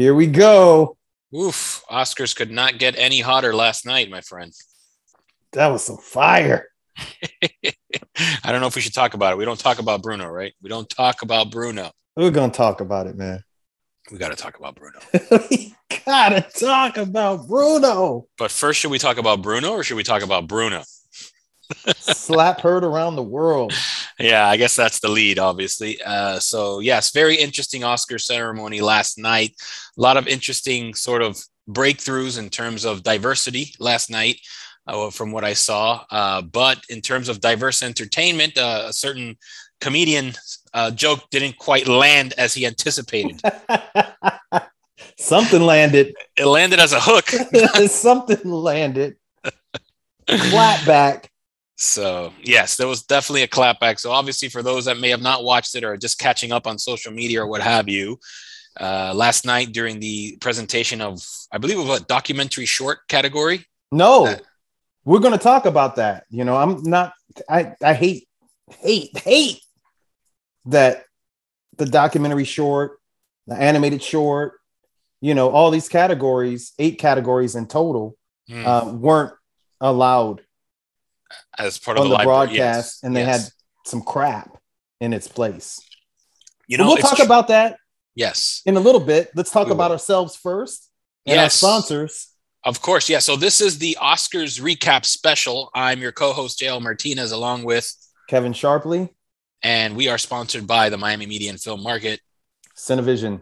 Here we go. Oof. Oscars could not get any hotter last night, my friend. That was some fire. I don't know if we should talk about it. We don't talk about Bruno, right? We don't talk about Bruno. We're gonna talk about it, man. We got to talk about Bruno. we gotta talk about Bruno. But first, should we talk about Bruno or should we talk about Bruno? Slap heard around the world. Yeah, I guess that's the lead, obviously. Uh, so, yes, very interesting Oscar ceremony last night. A lot of interesting sort of breakthroughs in terms of diversity last night, uh, from what I saw. Uh, but in terms of diverse entertainment, uh, a certain comedian uh, joke didn't quite land as he anticipated. Something landed. It landed as a hook. Something landed. Flat back. So yes, there was definitely a clapback. So obviously, for those that may have not watched it or just catching up on social media or what have you, uh, last night during the presentation of, I believe it was a documentary short category. No, Uh, we're gonna talk about that. You know, I'm not. I I hate hate hate that the documentary short, the animated short, you know, all these categories, eight categories in total, Hmm. uh, weren't allowed as part of the, the, broadcast, yes, and they yes. had some crap in its place. you But know we'll talk tr- about that yes. In a little bit. Let's talk about ourselves first and our sponsors. of course yeah. So this is the oscars recap special. I'm your co-host jl martinez along with Kevin Sharpley, and we are sponsored by the miami media and film market. Cinevision,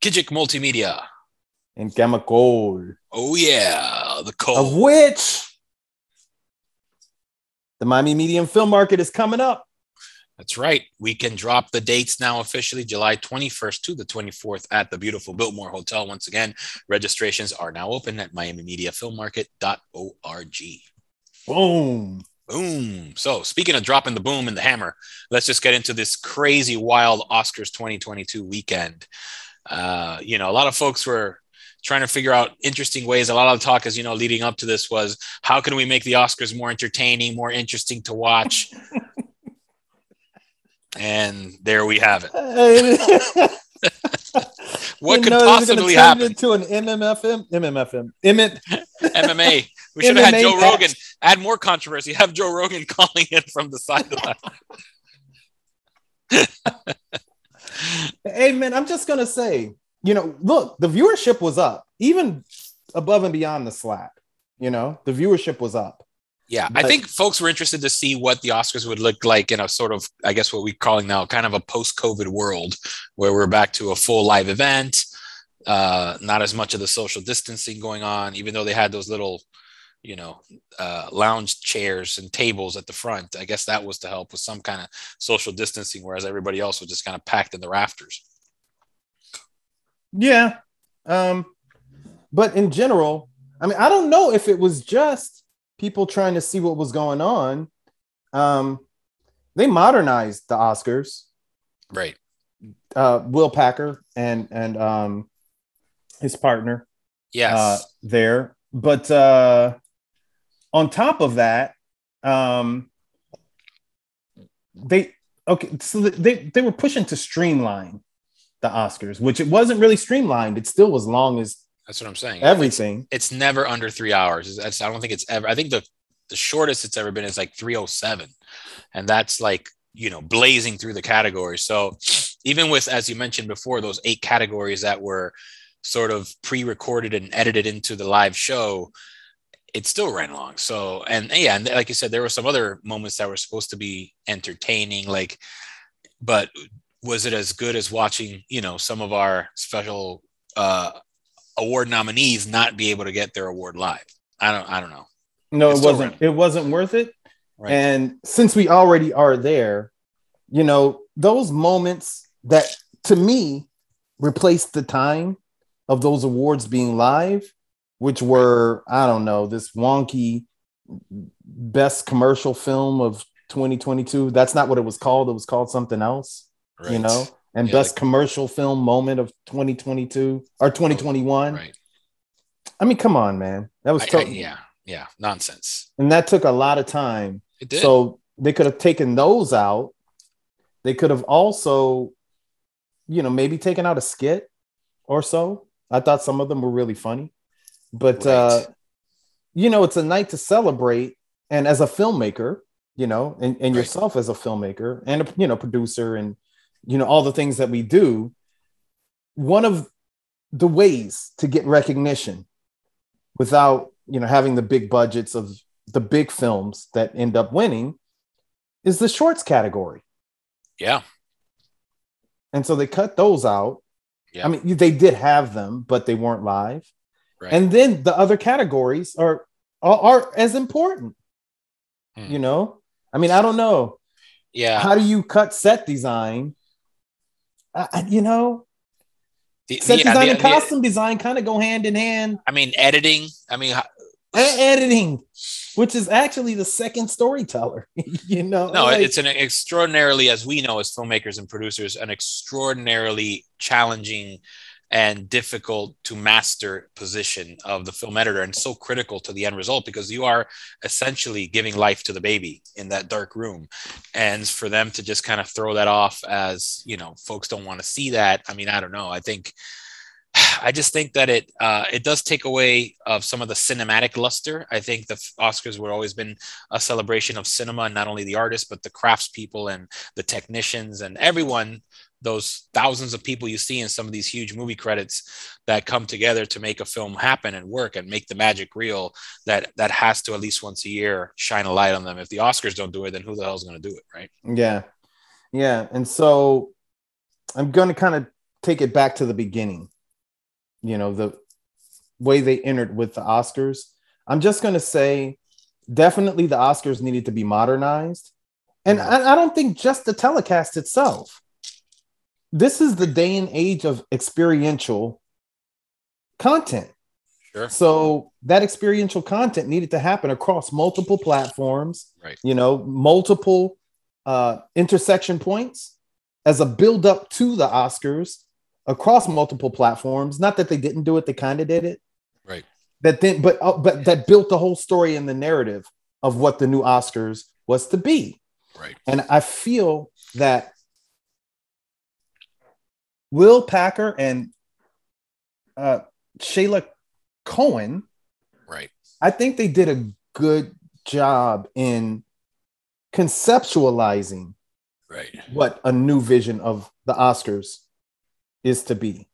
kijik multimedia. And Gamma Gold, oh yeah. The of which the Miami Media and Film Market is coming up. That's right. We can drop the dates now officially July 21st to the 24th at the beautiful Biltmore Hotel. Once again, registrations are now open at miamimediafilmmarket.org. Boom. Boom. So, speaking of dropping the boom and the hammer, let's just get into this crazy, wild Oscars 2022 weekend. Uh, you know, a lot of folks were trying to figure out interesting ways. A lot of the talk, as you know, leading up to this was how can we make the Oscars more entertaining, more interesting to watch? and there we have it. What could know, this is gonna possibly turn happen? Into an MMFM, MMFM, Emmett. MMA. We should have had Joe. Rogan. Add more controversy. Have Joe Rogan calling in from the sideline. Hey man, I'm just gonna say, you know, look, the viewership was up, even above and beyond the slap. You know, the viewership was up. Yeah, I think folks were interested to see what the Oscars would look like in a sort of, I guess, what we're calling now kind of a post-COVID world, where we're back to a full live event, uh, not as much of the social distancing going on, even though they had those little, you know, uh, lounge chairs and tables at the front. I guess that was to help with some kind of social distancing, whereas everybody else was just kind of packed in the rafters. Yeah. Um, but in general, I mean, I don't know if it was just people trying to see what was going on. Um, they modernized the Oscars. Right. Uh, Will Packer and and um, his partner Yes. uh, there. But uh, on top of that, um, they okay. So they they were pushing to streamline the Oscars, which it wasn't really streamlined. It still was long as That's what I'm saying. everything. it's never under three hours. That's, I don't think it's ever. I think the the shortest it's ever been is like 307, and that's like you know blazing through the categories. So even with as you mentioned before, those eight categories that were sort of pre-recorded and edited into the live show, it still ran long. So and yeah, and like you said, there were some other moments that were supposed to be entertaining, like, but was it as good as watching you know some of our special uh award nominees not be able to get their award live. I don't I don't know. No, It's it wasn't. ran. It wasn't worth it. Right. And since we already are there, you know, those moments that to me replaced the time of those awards being live, which were, I don't know, this wonky best commercial film of 2022. That's not what it was called. It was called something else, you know, and Yeah, best like- commercial film moment of 2022 or 2021. right. I mean, come on, man. That was I- yeah, yeah, nonsense. and that took a lot of time. It did. So they could have taken those out. They could have also you know, maybe taken out a skit or so. I thought some of them were really funny, but Right. uh, you know, it's a night to celebrate. And as a filmmaker, you know, and, and Right. yourself as a filmmaker and a you know producer and you know all the things that we do, one of the ways to get recognition without you know having the big budgets of the big films that end up winning is the shorts category. Yeah. And so they cut those out. Yeah. I mean, they did have them, but they weren't live. Right. And then the other categories are are, are as important. Hmm. You know, I mean, I don't know. yeah. How do you cut set design? You know, The- set yeah, design the- and the- costume design kind of go hand in hand. I mean, editing. I mean, editing, which is actually the second storyteller. you know, no, like- it's an extraordinarily, as we know as filmmakers and producers, an extraordinarily challenging and difficult to master position of the film editor and so critical to the end result because you are essentially giving life to the baby in that dark room and for them to just kind of throw that off as you know folks don't want to see that i mean i don't know i think I just think that it uh, it does take away of some of the cinematic luster. I think the Oscars would always been a celebration of cinema, not only the artists but the craftspeople and the technicians and everyone. Those thousands of people you see in some of these huge movie credits that come together to make a film happen and work and make the magic real. That that has to at least once a year shine a light on them. If the Oscars don't do it, then who the hell's going to do it, right? Yeah. Yeah. And so I'm going to kind of take it back to the beginning, you know, the way they entered with the Oscars. I'm just going to say definitely the Oscars needed to be modernized. And I, I don't think just the telecast itself. This is the day and age of experiential content. Sure. So that experiential content needed to happen across multiple platforms, Right. you know, multiple uh, intersection points as a build up to the Oscars across multiple platforms. Not that they didn't do it, they kind of did it. Right. That then, but uh, but that built the whole story and the narrative of what the new Oscars was to be. Right. And I feel that Will Packer and uh, Shayla Cowan, Right. I think they did a good job in conceptualizing Right. what a new vision of the Oscars is to be.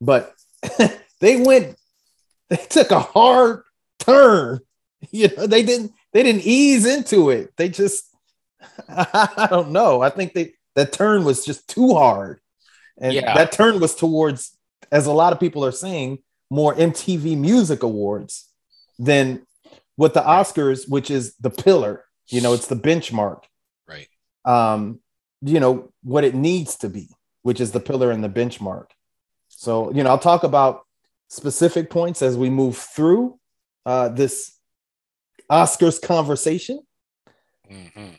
But they went, they took a hard turn. You know, they didn't they didn't ease into it. They just I don't know. I think they that turn was just too hard. And Yeah. that turn was towards, as a lot of people are saying, more MTV Music Awards than what the Oscars, which is the pillar. You know, it's the benchmark Right. um, you know, what it needs to be, which is the pillar and the benchmark. So, you know, I'll talk about specific points as we move through uh, this Oscars conversation, Mhm.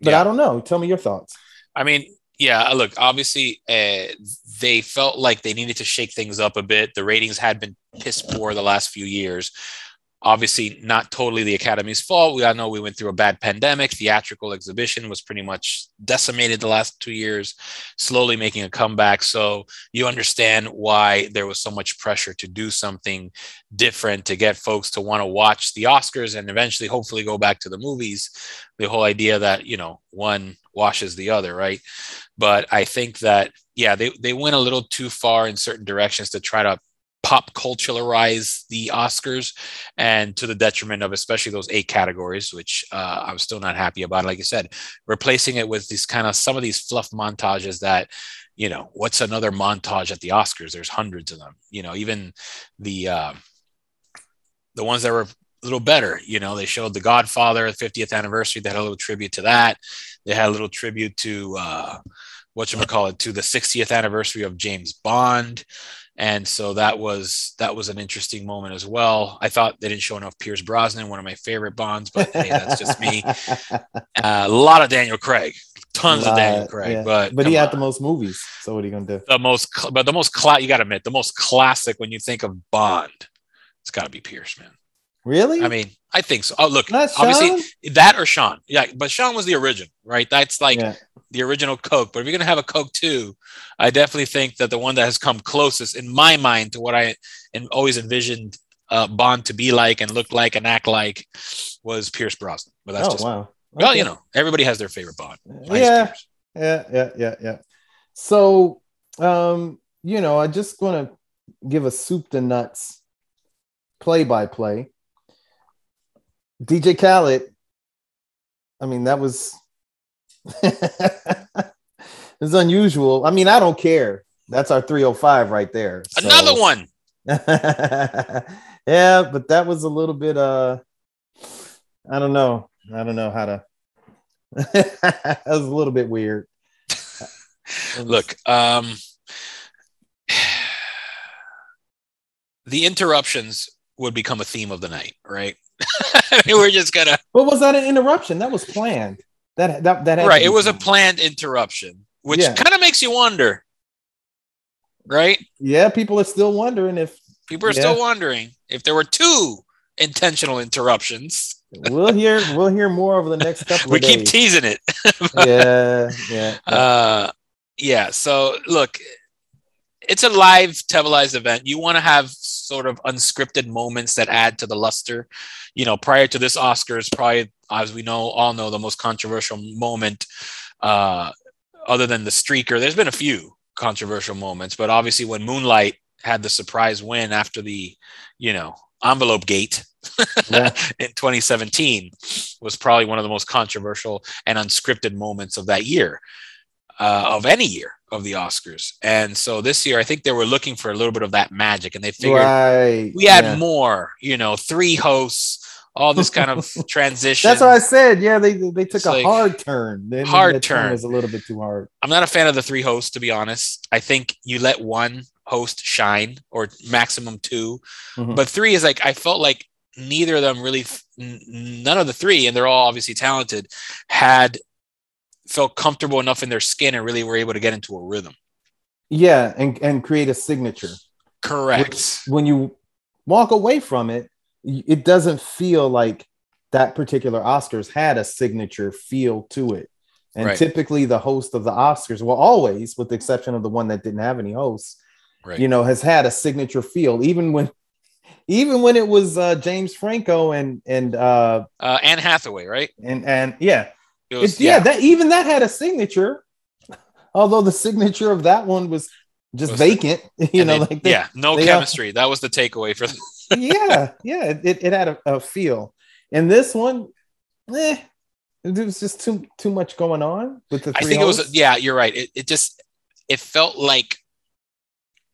but Yeah. I don't know. Tell me your thoughts. I mean, yeah, look, obviously, uh, they felt like they needed to shake things up a bit. The ratings had been piss poor the last few years. Obviously, not totally the Academy's fault. We all know we went through a bad pandemic. Theatrical exhibition was pretty much decimated the last two years, slowly making a comeback. So you understand why there was so much pressure to do something different to get folks to want to watch the Oscars and eventually, hopefully, go back to the movies. The whole idea that, you know, one washes the other, right? But I think that yeah, they they went a little too far in certain directions to try to pop culturalize the Oscars, and to the detriment of especially those eight categories, which uh, I'm still not happy about. Like I said, replacing it with these kind of some of these fluff montages that. You know what's another montage at the Oscars? There's hundreds of them. You know, even the uh, the ones that were a little better. You know, they showed The Godfather 50th anniversary. They had a little tribute to that. They had a little tribute to uh, what you call it to the 60th anniversary of James Bond, and so that was that was an interesting moment as well. I thought they didn't show enough Pierce Brosnan, one of my favorite Bonds, but hey, that's just me. Uh, a lot of Daniel Craig, tons of Daniel Lot, Craig, yeah. but but he had on. the most movies. So what are you gonna do? the most, but the most, cla- you got to admit, the most classic when you think of Bond, it's got to be Pierce, man. Really? I mean, I think so. Oh, look, obviously that or Sean. Yeah, but Sean was the original, right? That's like yeah. the original Coke. But if you're gonna have a Coke too, I definitely think that the one that has come closest in my mind to what I and always envisioned uh, Bond to be like and look like and act like was Pierce Brosnan. But that's oh just wow. well, you know, everybody has their favorite Bond. Yeah. Yeah yeah yeah yeah so um you know i just want to give a soup to nuts play by play dj khaled. I mean that was it's unusual. I mean i don't care. That's our 305 right there So- Another one. yeah but that was a little bit uh i don't know. I don't know how to that was a little bit weird. Look, um, the interruptions would become a theme of the night, right? I mean, we're just gonna What was that an interruption? That was planned. That that that had right. It was a planned. planned interruption, which Yeah. kind of makes you wonder, right? Yeah, people are still wondering if People are Yeah. still wondering if there were two intentional interruptions. we'll hear we'll hear more over the next couple We keep days. teasing it. yeah, yeah. yeah. Uh, yeah. So look, it's a live televised event. You want to have sort of unscripted moments that add to the luster. You know, prior to this Oscars, probably as we know, all know the most controversial moment, uh, other than the streaker. There's been a few controversial moments, but obviously when Moonlight had the surprise win after the, you know, envelope gate Yeah. in 2017 was probably one of the most controversial and unscripted moments of that year, uh, of any year of the Oscars. And so this year, I think they were looking for a little bit of that magic, and they figured right. we had yeah. more, you know, three hosts, all this kind of transition. That's what I said. Yeah, they they took It's a like- hard turn. They- Hard turn. was a little bit too hard. I'm not a fan of the three hosts, to be honest. I think you let one host shine or maximum 2 Mhm. but three is like I felt like neither of them really, none of the three, and they're all obviously talented, had felt comfortable enough in their skin and really were able to get into a rhythm. Yeah, and and create a signature. Correct. when you walk away from it, it doesn't feel like that particular Oscars had a signature feel to it. And Right. typically, the host of the Oscars, well, always, with the exception of the one that didn't have any hosts, Right. you know, has had a signature feel. Even when, even when it was uh, James Franco and and uh, Uh, Anne Hathaway, right? and and yeah, was, it's, yeah, that even that had a signature. Although the signature of that one was just Was- vacant, you know, they- like they, yeah, no chemistry. that was the takeaway for. The, yeah, yeah, it, it, had a, a feel. And this one, eh, there was just too too much going on with the I think it was. Yeah, you're right. It, it just it felt like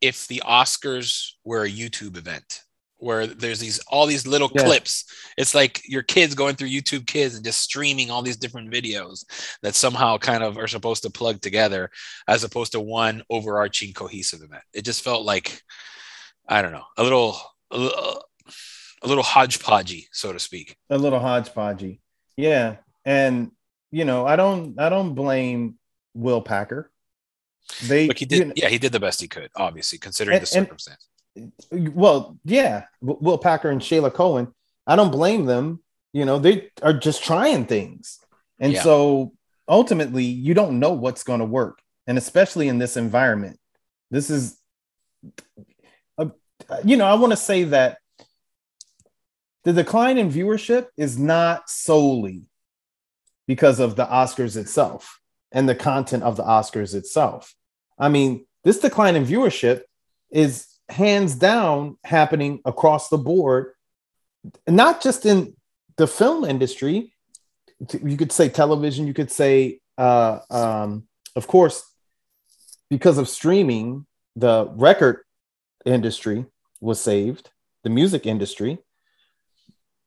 if the Oscars were a YouTube event where there's these all these little Yeah. clips. It's like your kids going through YouTube Kids and just streaming all these different videos that somehow kind of are supposed to plug together, as opposed to one overarching cohesive event. It just felt like I don't know, a little a little, a little hodgepodgey, so to speak. a little hodgepodgey. Yeah, and you know, I don't I don't blame Will Packer. They Like he you did, know- yeah, he did the best he could, obviously, considering And- the and- circumstance. Well, yeah, Will Packer and Shayla Cowan. I don't blame them. You know, they are just trying things, and Yeah. so ultimately, you don't know what's going to work, and especially in this environment. This is, a, you know, I want to say that the decline in viewership is not solely because of the Oscars itself and the content of the Oscars itself. I mean, this decline in viewership is hands down happening across the board, not just in the film industry. You could say television, you could say, uh, um, of course, because of streaming, the record industry was saved, the music industry.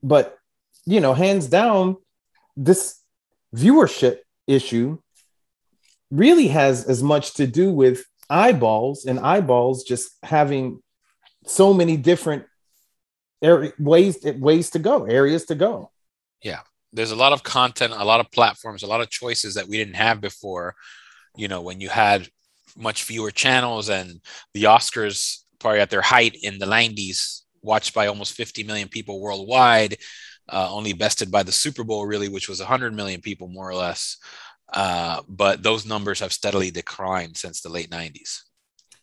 But, you know, hands down, this viewership issue really has as much to do with eyeballs and eyeballs just having so many different ways ways to go areas to go Yeah, there's a lot of content, a lot of platforms, a lot of choices that we didn't have before. You know, when you had much fewer channels and the Oscars probably at their height in the 90s, watched by almost 50 million people worldwide, uh, only bested by the Super Bowl, really, which was 100 million people more or less. Uh, but those numbers have steadily declined since the late 90s.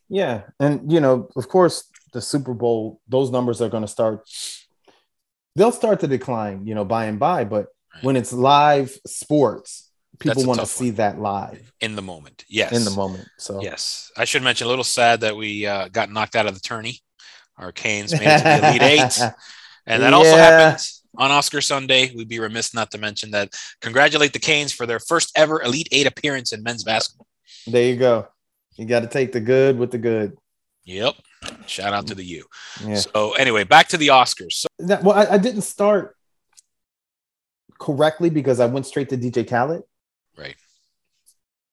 Yeah, and you know, of course, the Super Bowl, those numbers are going to start. They'll start to decline, you know, by and by. But right. when it's live sports, people want to see one. that live in the moment. Yes, in the moment. So yes, I should mention a little sad that we uh, got knocked out of the tourney. Our Canes made it to the Elite Eight, and that yeah. also happens on Oscar Sunday. We'd be remiss not to mention that. Congratulate the Canes for their first ever Elite Eight appearance in men's basketball. There you go. You got to take the good with the good. Yep. Shout out to the U. Yeah. So anyway, back to the Oscars. So- that, well, I, I didn't start correctly because I went straight to DJ Khaled. Right.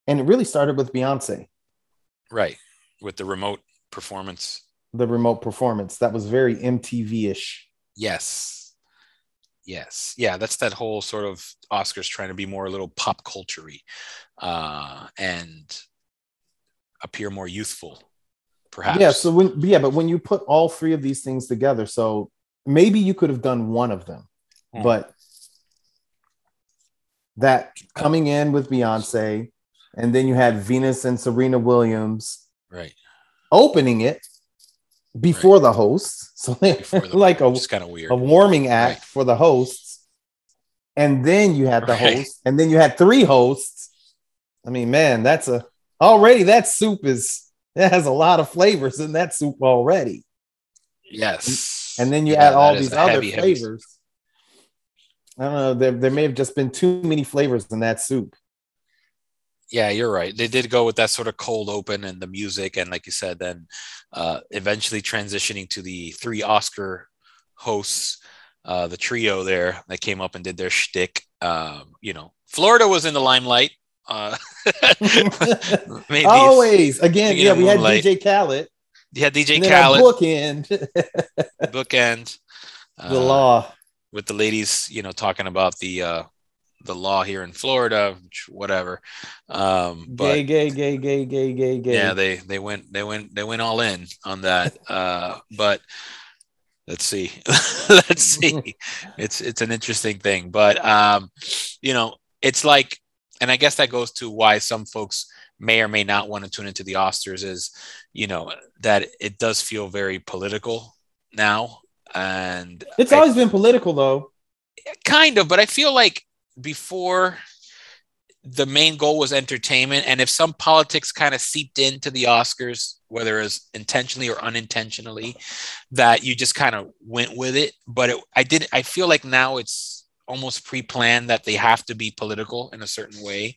And it really started with Beyonce. Right. With the remote performance. The remote performance. That was very MTV ish. Yes. Yes. Yeah. That's that whole sort of Oscars trying to be more a little pop culture uh, and appear more youthful, perhaps. Yeah. So when, yeah, but when you put all three of these things together, so maybe you could have done one of them, mm. but that coming in with Beyonce, and then you had Venus and Serena Williams, right, opening it before right. the hosts. So the, like a kind of weird a warming act right. for the hosts, and then you had the right. host, and then you had three hosts. I mean, man, that's a already that soup is it has a lot of flavors in that soup already. Yes, and then you yeah, add all these other heavy, flavors. Heavy I don't know. There, there may have just been too many flavors in that soup. Yeah, you're right. They did go with that sort of cold open and the music, and like you said, then uh, eventually transitioning to the three Oscar hosts, uh, the trio there that came up and did their shtick. Um, you know, Florida was in the limelight. Uh, Always, again, yeah, we had DJ Khaled. Had DJ Khaled. Bookend. bookend. The uh, law with the ladies, you know, talking about the uh, the law here in Florida, whatever. Um, but, gay, gay, gay, gay, gay, gay, gay. Yeah, they they went they went they went all in on that. Uh, but let's see, let's see. It's it's an interesting thing, but um, you know, it's like, and I guess that goes to why some folks may or may not want to tune into the Oscars is, you know, that it does feel very political now and it's I, always been political though kind of but i feel like before the main goal was entertainment and if some politics kind of seeped into the oscars whether it's intentionally or unintentionally that you just kind of went with it. But it, i did i feel like now it's almost pre-planned that they have to be political in a certain way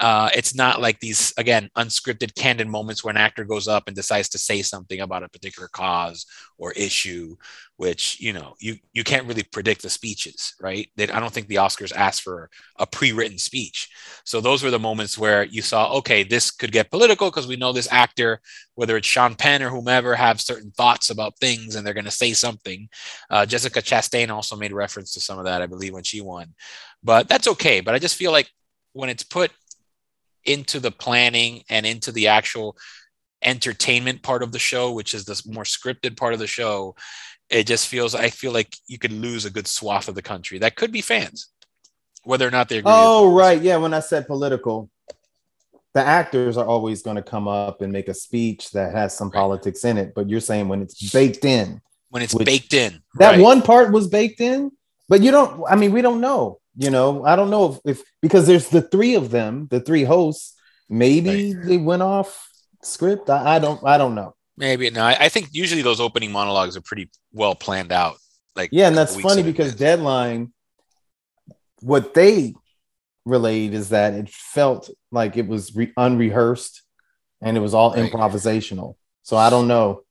uh, it's not like these again unscripted candid moments where an actor goes up and decides to say something about a particular cause or issue which you know you you can't really predict the speeches right? They, i don't think the oscars asked for a pre-written speech. So those were the moments where you saw okay this could get political because we know this actor whether it's sean penn or whomever have certain thoughts about things and they're going to say something. Uh, jessica chastain also made reference to some of that i believe when she won. But that's okay. But i just feel like when it's put into the planning and into the actual entertainment part of the show, which is the more scripted part of the show, it just feels I feel like you could lose a good swath of the country that could be fans, whether or not they agree. Oh, right. Yeah. When I said political, the actors are always going to come up and make a speech that has some right. politics in it. But you're saying when it's baked in, when it's baked in, that right. one part was baked in, but you don't, I mean, we don't know. You know, I don't know if, if because there's the three of them, the three hosts. Maybe right. they went off script. I, I, don't. I don't know. Maybe no. I, I, think usually those opening monologues are pretty well planned out. Like yeah, and that's funny because. Deadline, what they relayed is that it felt like it was re- unrehearsed and it was all right. improvisational. So I don't know.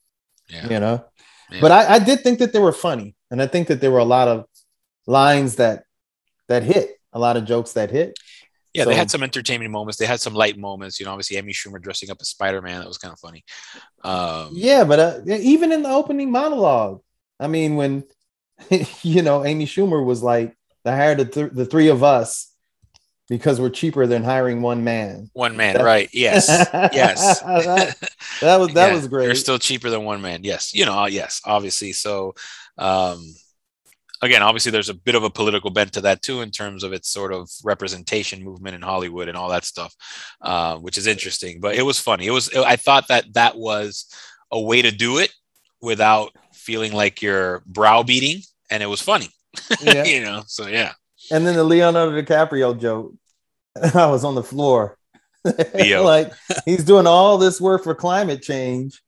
Yeah. You know, yeah. but I, I did think that they were funny, and I think that there were a lot of lines that that hit, a lot of jokes that hit. Yeah, so, they had some entertainment moments. They had some light moments. You know, obviously Amy Schumer dressing up as Spider Man. That was kind of funny. Um, yeah, but uh, even in the opening monologue, I mean, when you know Amy Schumer was like, "I hired the, th- the three of us because we're cheaper than hiring one man." One man, that, right? Yes, yes. that, that, was that yeah, was great. You're still cheaper than one man. Yes, you know, yes, obviously. So, um, again, obviously, there's a bit of a political bent to that too, in terms of its sort of representation movement in Hollywood and all that stuff, uh, which is interesting. But it was funny. It was. I thought that that was a way to do it without feeling like you're browbeating, and it was funny. Yeah. you know. So yeah, And then the Leonardo DiCaprio joke. I was on the floor. Like he's doing all this work for climate change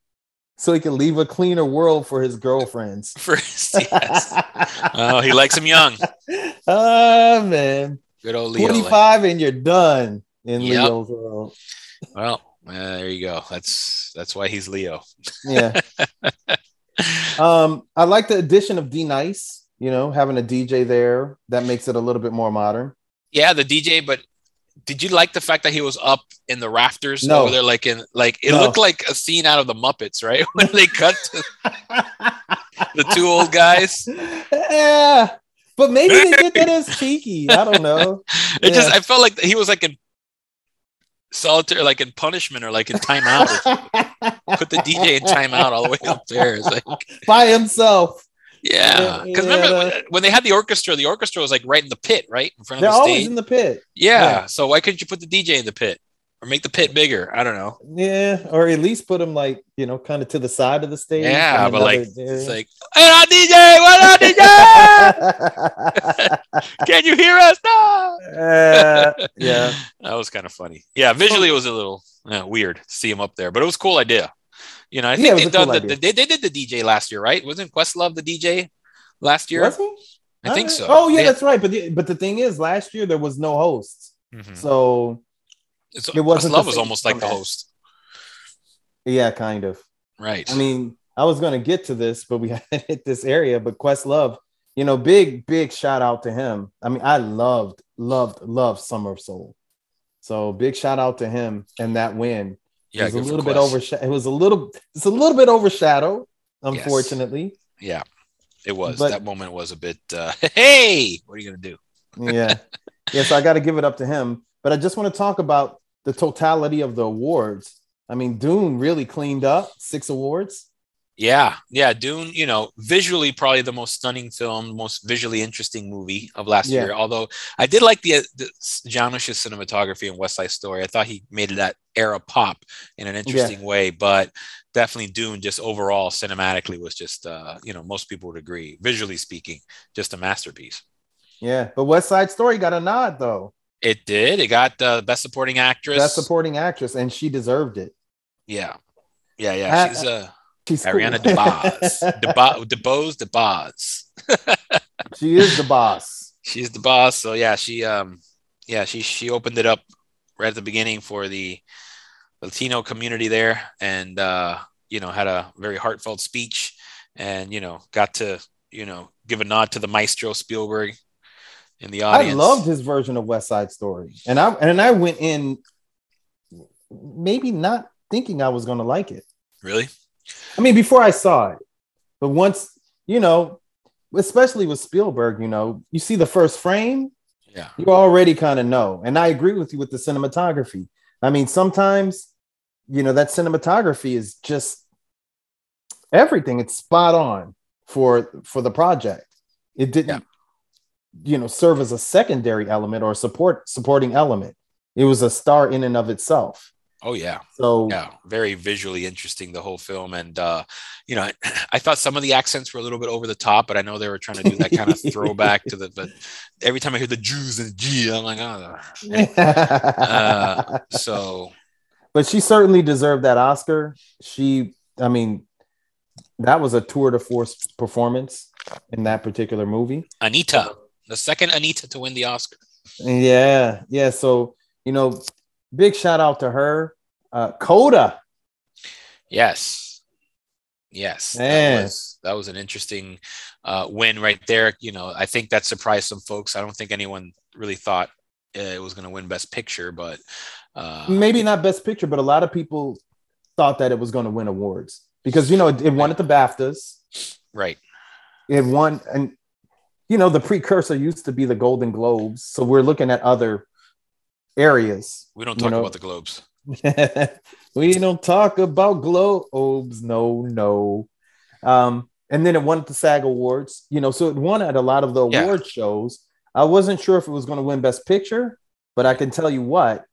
so he can leave a cleaner world for his girlfriends. first, yes. Oh, he likes him young. oh man. Good old Leo. 25 and you're done in Yep. Leo's world. Well, uh, there you go. That's that's why he's Leo. Yeah. um, I like the addition of D Nice, you know, having a DJ there that makes it a little bit more modern. Yeah, the DJ. But did you like the fact that he was up in the rafters No. over there, like in like it No. looked like a scene out of the Muppets, right? when they cut to the two old guys. yeah. But maybe they did that as cheeky. I don't know. It just I felt like he was like in solitary, like in punishment or like in timeout. Put the DJ in timeout all the way up there. Like By himself. Yeah, because remember when- they had the orchestra, the orchestra was like right in the pit, right in front of. They're the always stage. in the pit. yeah. yeah. so why couldn't you put the DJ in the pit or make the pit bigger? I don't know. Yeah. Or at least put him like, you know, kind of to the side of the stage. Yeah, but like another it's like, hey, our DJ, what up, DJ? Can you hear us? No. Uh, yeah. that was kind of funny. Yeah, visually it was a little yeah, weird to see him up there, but it was a cool idea. You know, I Yeah, think was they've a cool the, they, they did the DJ last year, right? Wasn't Questlove the DJ last year? Was he? I think so. Oh, yeah, They- that's right. But the, but the thing is, last year there was no hosts. Mhm. So It's- it wasn't Questlove was almost like the host, yeah, kind of. right? I mean, I was going to get to this, but we hadn't hit this area. But Questlove, you know, big, big shout out to him. I mean, I loved, loved, loved Summer of Soul. So big shout out to him and that win. Yeah, it was a little bit overshadowed. It was a little, it's a little bit overshadowed, unfortunately. Yeah, it was. But- that moment was a bit. Uh, hey, what are you gonna do? yeah. yeah. So I got to give it up to him. But I just want to talk about the totality of the awards. I mean, Dune really cleaned up six awards. Yeah, yeah, Dune. You know, visually probably the most stunning film, most visually interesting movie of last Yeah. year. Although I did like the, the Janusz's cinematography in West Side Story. I thought he made that era pop in an interesting way. But definitely Dune, just overall cinematically, was just uh, you know most people would agree, visually speaking, just a masterpiece. Yeah. But West Side Story got a nod, though. It did. It got uh, best supporting actress. Best supporting actress, and she deserved it. yeah, yeah, yeah. Uh, She's uh, She's cool. Ariana DeBose. DeBose, DeBose, DeBose. she is the boss. she's the boss. So yeah, she um yeah, she she opened it up right at the beginning for the Latino community there and uh you know had a very heartfelt speech and you know got to you know give a nod to the maestro Spielberg in the audience. I loved his version of West Side Story, and I and I went in maybe not thinking I was going to like it. Really? I mean, before I saw it, but once you know, especially with Spielberg, you know, you see the first frame, Yeah. you already kind of know. And I agree with you with the cinematography. I mean, sometimes, you know, that cinematography is just everything. It's spot on for for the project. It didn't, you know, serve as a secondary element or support supporting element. It was a star in and of itself. Oh yeah. So Yeah, very visually interesting the whole film, and uh, you know, I, I thought some of the accents were a little bit over the top, but I know they were trying to do that kind of throwback to the. But every time I hear the Jews and G, I'm like, oh. Uh, so but she certainly deserved that Oscar. She, I mean, that was a tour de force performance in that particular movie. Anita, the second Anita to win the Oscar. Yeah, yeah. So you know, big shout out to her. Uh, Coda. Yes, yes, Man. that was that was an interesting uh, win right there. You know, I think that surprised some folks. I don't think anyone really thought uh, it was going to win Best Picture, but uh, Maybe not Best Picture, but a lot of people thought that it was going to win awards because you know it, it won at the BAFTAs. right. It won, and you know the precursor used to be the Golden Globes. So we're looking at other areas. We don't You talk know- about the Globes. we don't talk about globes. No, no. Um, and then it won at the SAG Awards. You know, so it won at a lot of the Yeah. award shows. I wasn't sure if it was going to win Best Picture, but I can tell you what.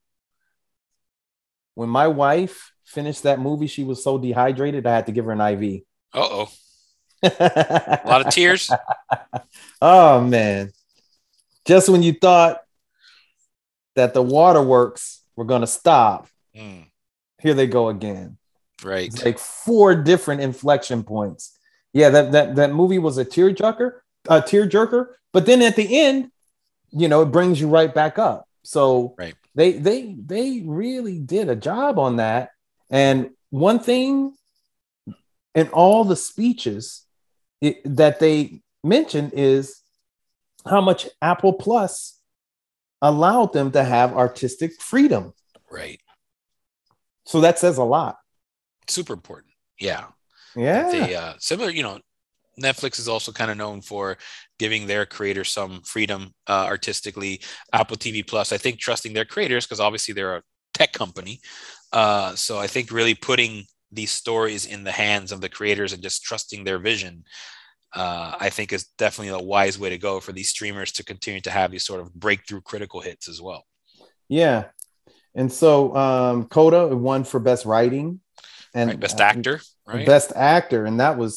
When my wife finished that movie, she was so dehydrated, I had to give her an IV. Uh oh. A lot of tears. oh man. Just when you thought that the waterworks were going to stop, Mm, here they go again. right. It's like four different inflection points. Yeah, that that that movie was a tearjerker, a tearjerker, but then at the end, you know, it brings you right back up. So Right. they they they really did a job on that. And one thing in all the speeches it, that they mentioned is how much Apple Plus allowed them to have artistic freedom. Right. So that says a lot. Super important. Yeah. Yeah. They uh, similar, you know, Netflix is also kind of known for giving their creators some freedom uh, artistically. Apple TV Plus, I think, trusting their creators because obviously they're a tech company. Uh, so I think really putting these stories in the hands of the creators and just trusting their vision, uh, I think is definitely a wise way to go for these streamers to continue to have these sort of breakthrough critical hits as well. Yeah. And so um Coda won for best writing and Right? Best actor, right? Best actor. And that was,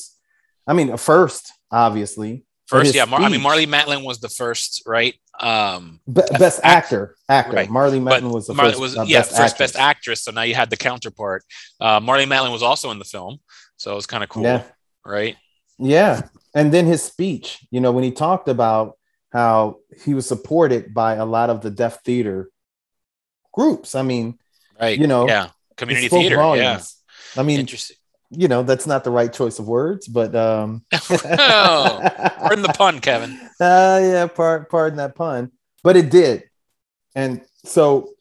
I mean, a first, obviously. First, yeah. Mar- I mean. Marlee Matlin was the first, right? Um, Be- best act- actor. Actor. Right. Marlee but Matlin was the Marlee first. was uh, yeah best first actress. best actress. So now you had the counterpart. Uh, Marlee Matlin was also in the film, so it was kind of cool, Yeah. right? Yeah. And then his speech, you know, when he talked about how he was supported by a lot of the deaf theater groups. I mean, Right. You know, yeah, community theater. volumes. I mean, interesting. you know, that's not the right choice of words, but um oh, pardon the pun, Kevin. Uh, yeah, par- pardon that pun, but it did. And so,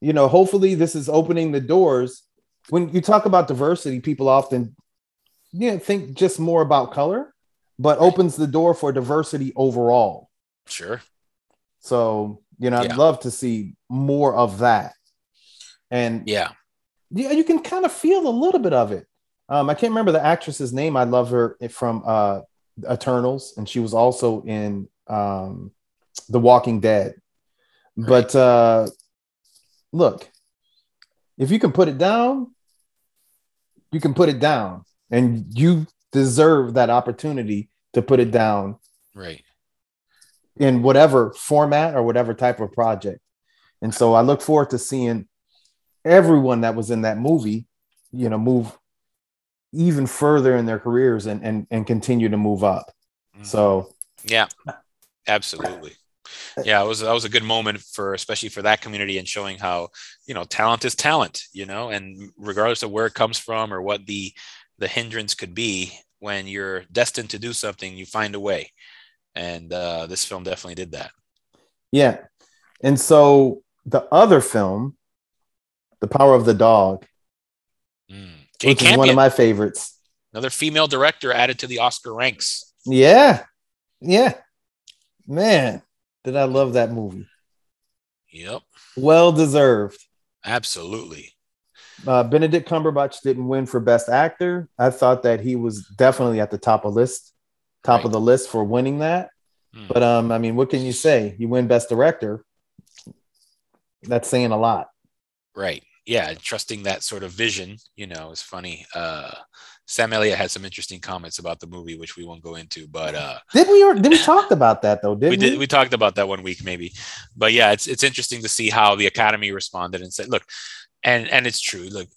you know, hopefully this is opening the doors. When you talk about diversity, people often you know, think just more about color, but opens the door for diversity overall. Sure. So, you know, I'd love to see more of that. And Yeah. yeah, you can kind of feel a little bit of it. Um, I can't remember the actress's name. I love her from uh, Eternals, and she was also in um, The Walking Dead. But uh, look, if you can put it down, you can put it down, and you deserve that opportunity to put it down Right. in whatever format or whatever type of project. And so I look forward to seeing everyone that was in that movie, you know, move even further in their careers and and, and continue to move up. Mhm. So Yeah. Absolutely. Yeah, it was that was a good moment for especially for that community and showing how you know talent is talent, you know, and regardless of where it comes from or what the the hindrance could be, when you're destined to do something, you find a way, and uh, this film definitely did that. yeah. And so the other film, The Power of the Dog, Mm. Which is one of my favorites. another female director added to the Oscar ranks. Yeah. Yeah. Man, did I love that movie. Yep, Well deserved. absolutely. Uh, Benedict Cumberbatch didn't win for Best Actor. I thought that he was definitely at the top of list, top Right. of the list for winning that. Mm. But um, I mean, what can you say? You win Best Director. That's saying a lot. Right. Yeah, trusting that sort of vision, you know, is funny. Uh, Sam Elliott had some interesting comments about the movie, which we won't go into, but uh, Did we? Or, did we talk about that though? Did we we? did we talked about that one week maybe but yeah it's it's interesting to see how the academy responded and said look and and it's true look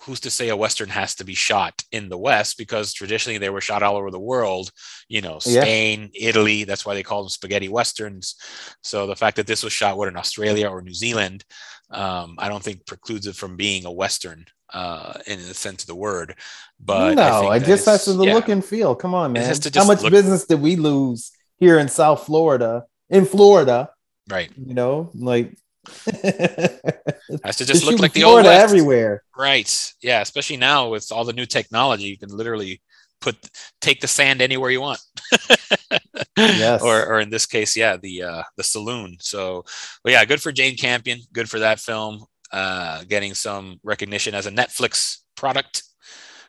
who's to say a western has to be shot in the west because traditionally they were shot all over the world you know Yeah. spain italy that's why they call them spaghetti westerns so the fact that this was shot what in australia or new zealand um, i don't think precludes it from being a western uh, in the sense of the word but no, think I that just it's- to the yeah. look and feel. Come on, man. How much look- business did we lose here in South Florida? In Florida, right you know, like has to just look like the old west everywhere. Right. Yeah. Especially now with all the new technology, you can literally put take the sand anywhere you want. Yes. Or, or in this case, yeah, the uh, the saloon. So, but yeah, good for Jane Campion. Good for that film. Uh, getting some recognition as a Netflix product.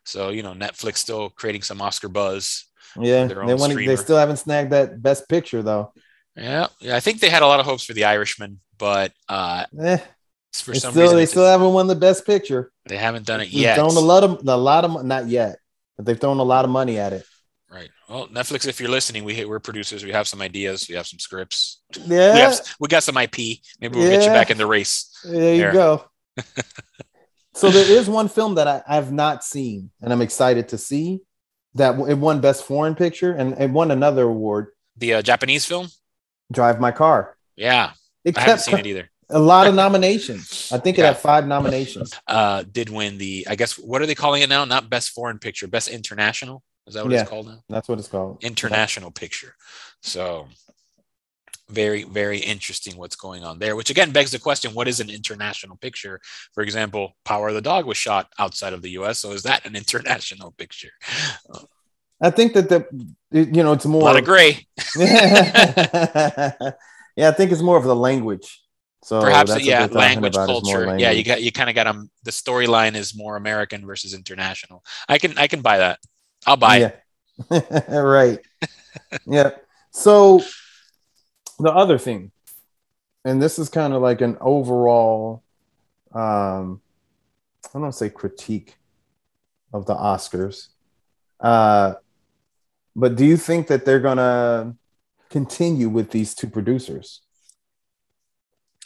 So you know, Netflix still creating some Oscar buzz. Yeah, they want. They still haven't snagged that best picture though. Yeah, yeah. I think they had a lot of hopes for The Irishman, but uh, Eh, for some still, reason they still haven't won the best picture. they haven't done it They've yet. thrown a lot of a lot of not yet, but they've thrown a lot of money at it. Right. Well, Netflix, if you're listening, we we're producers. We have some ideas. We have some scripts. Yeah, We have we got some IP. Maybe we'll get you back in the race. there you There. go. so there is one film that I, I've not seen, and I'm excited to see that it won Best Foreign Picture and it won another award. The uh, Japanese film. Drive My Car. Yeah, It I haven't seen it either. a lot of nominations. I think it had five nominations. Uh, did win the. I guess what are they calling it now? Not best foreign picture, best international. Is that what Yeah. it's called now? That's what it's called. International picture. So very very interesting what's going on there which again begs the question what is an international picture for example power of the dog was shot outside of the us so is that an international picture I think that the you know it's a more lot of gray. Yeah, I think it's more of the language. So perhaps yeah language about is more culture. Yeah you got you kind of got them the storyline is more american versus international. I can i can buy that. I'll buy it. Right. yeah. So the other thing, and this is kind of like an overall, um, I don't want to say critique of the Oscars, uh, but do you think that they're gonna continue with these two producers?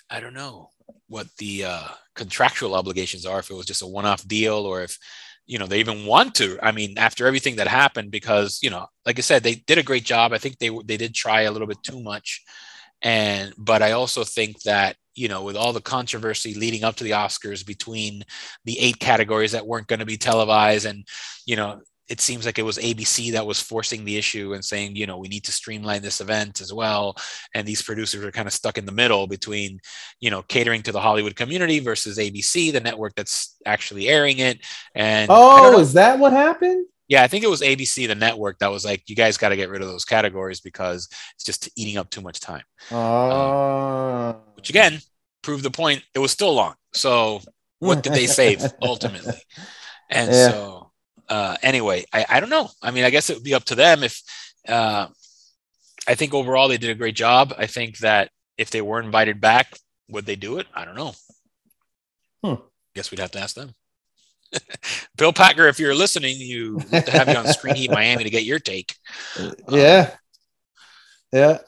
I don't know what the uh, contractual obligations are, if it was just a one off deal or if, you know, they even want to. I mean, after everything that happened, because, you know, like I said, they did a great job. I think they, they did try a little bit too much. And, but I also think that, you know, with all the controversy leading up to the Oscars between the eight categories that weren't going to be televised and, you know, it seems like it was ABC that was forcing the issue and saying, you know, we need to streamline this event as well. And these producers are kind of stuck in the middle between, you know, catering to the Hollywood community versus ABC, the network that's actually airing it. And Oh, is that what happened? yeah, I think it was ABC, the network, that was like, you guys got to get rid of those categories because it's just eating up too much time. Oh, Which again, proved the point. It was still long. So what did they save ultimately? And Yeah. so, uh, anyway, I, I don't know. I mean, I guess it would be up to them. If uh, I think overall they did a great job. I think that if they were invited back, would they do it? I don't know. Hmm. Guess we'd have to ask them. Will Packer, if you're listening, you we'd to have you on Screen Heat Miami to get your take. yeah, yeah.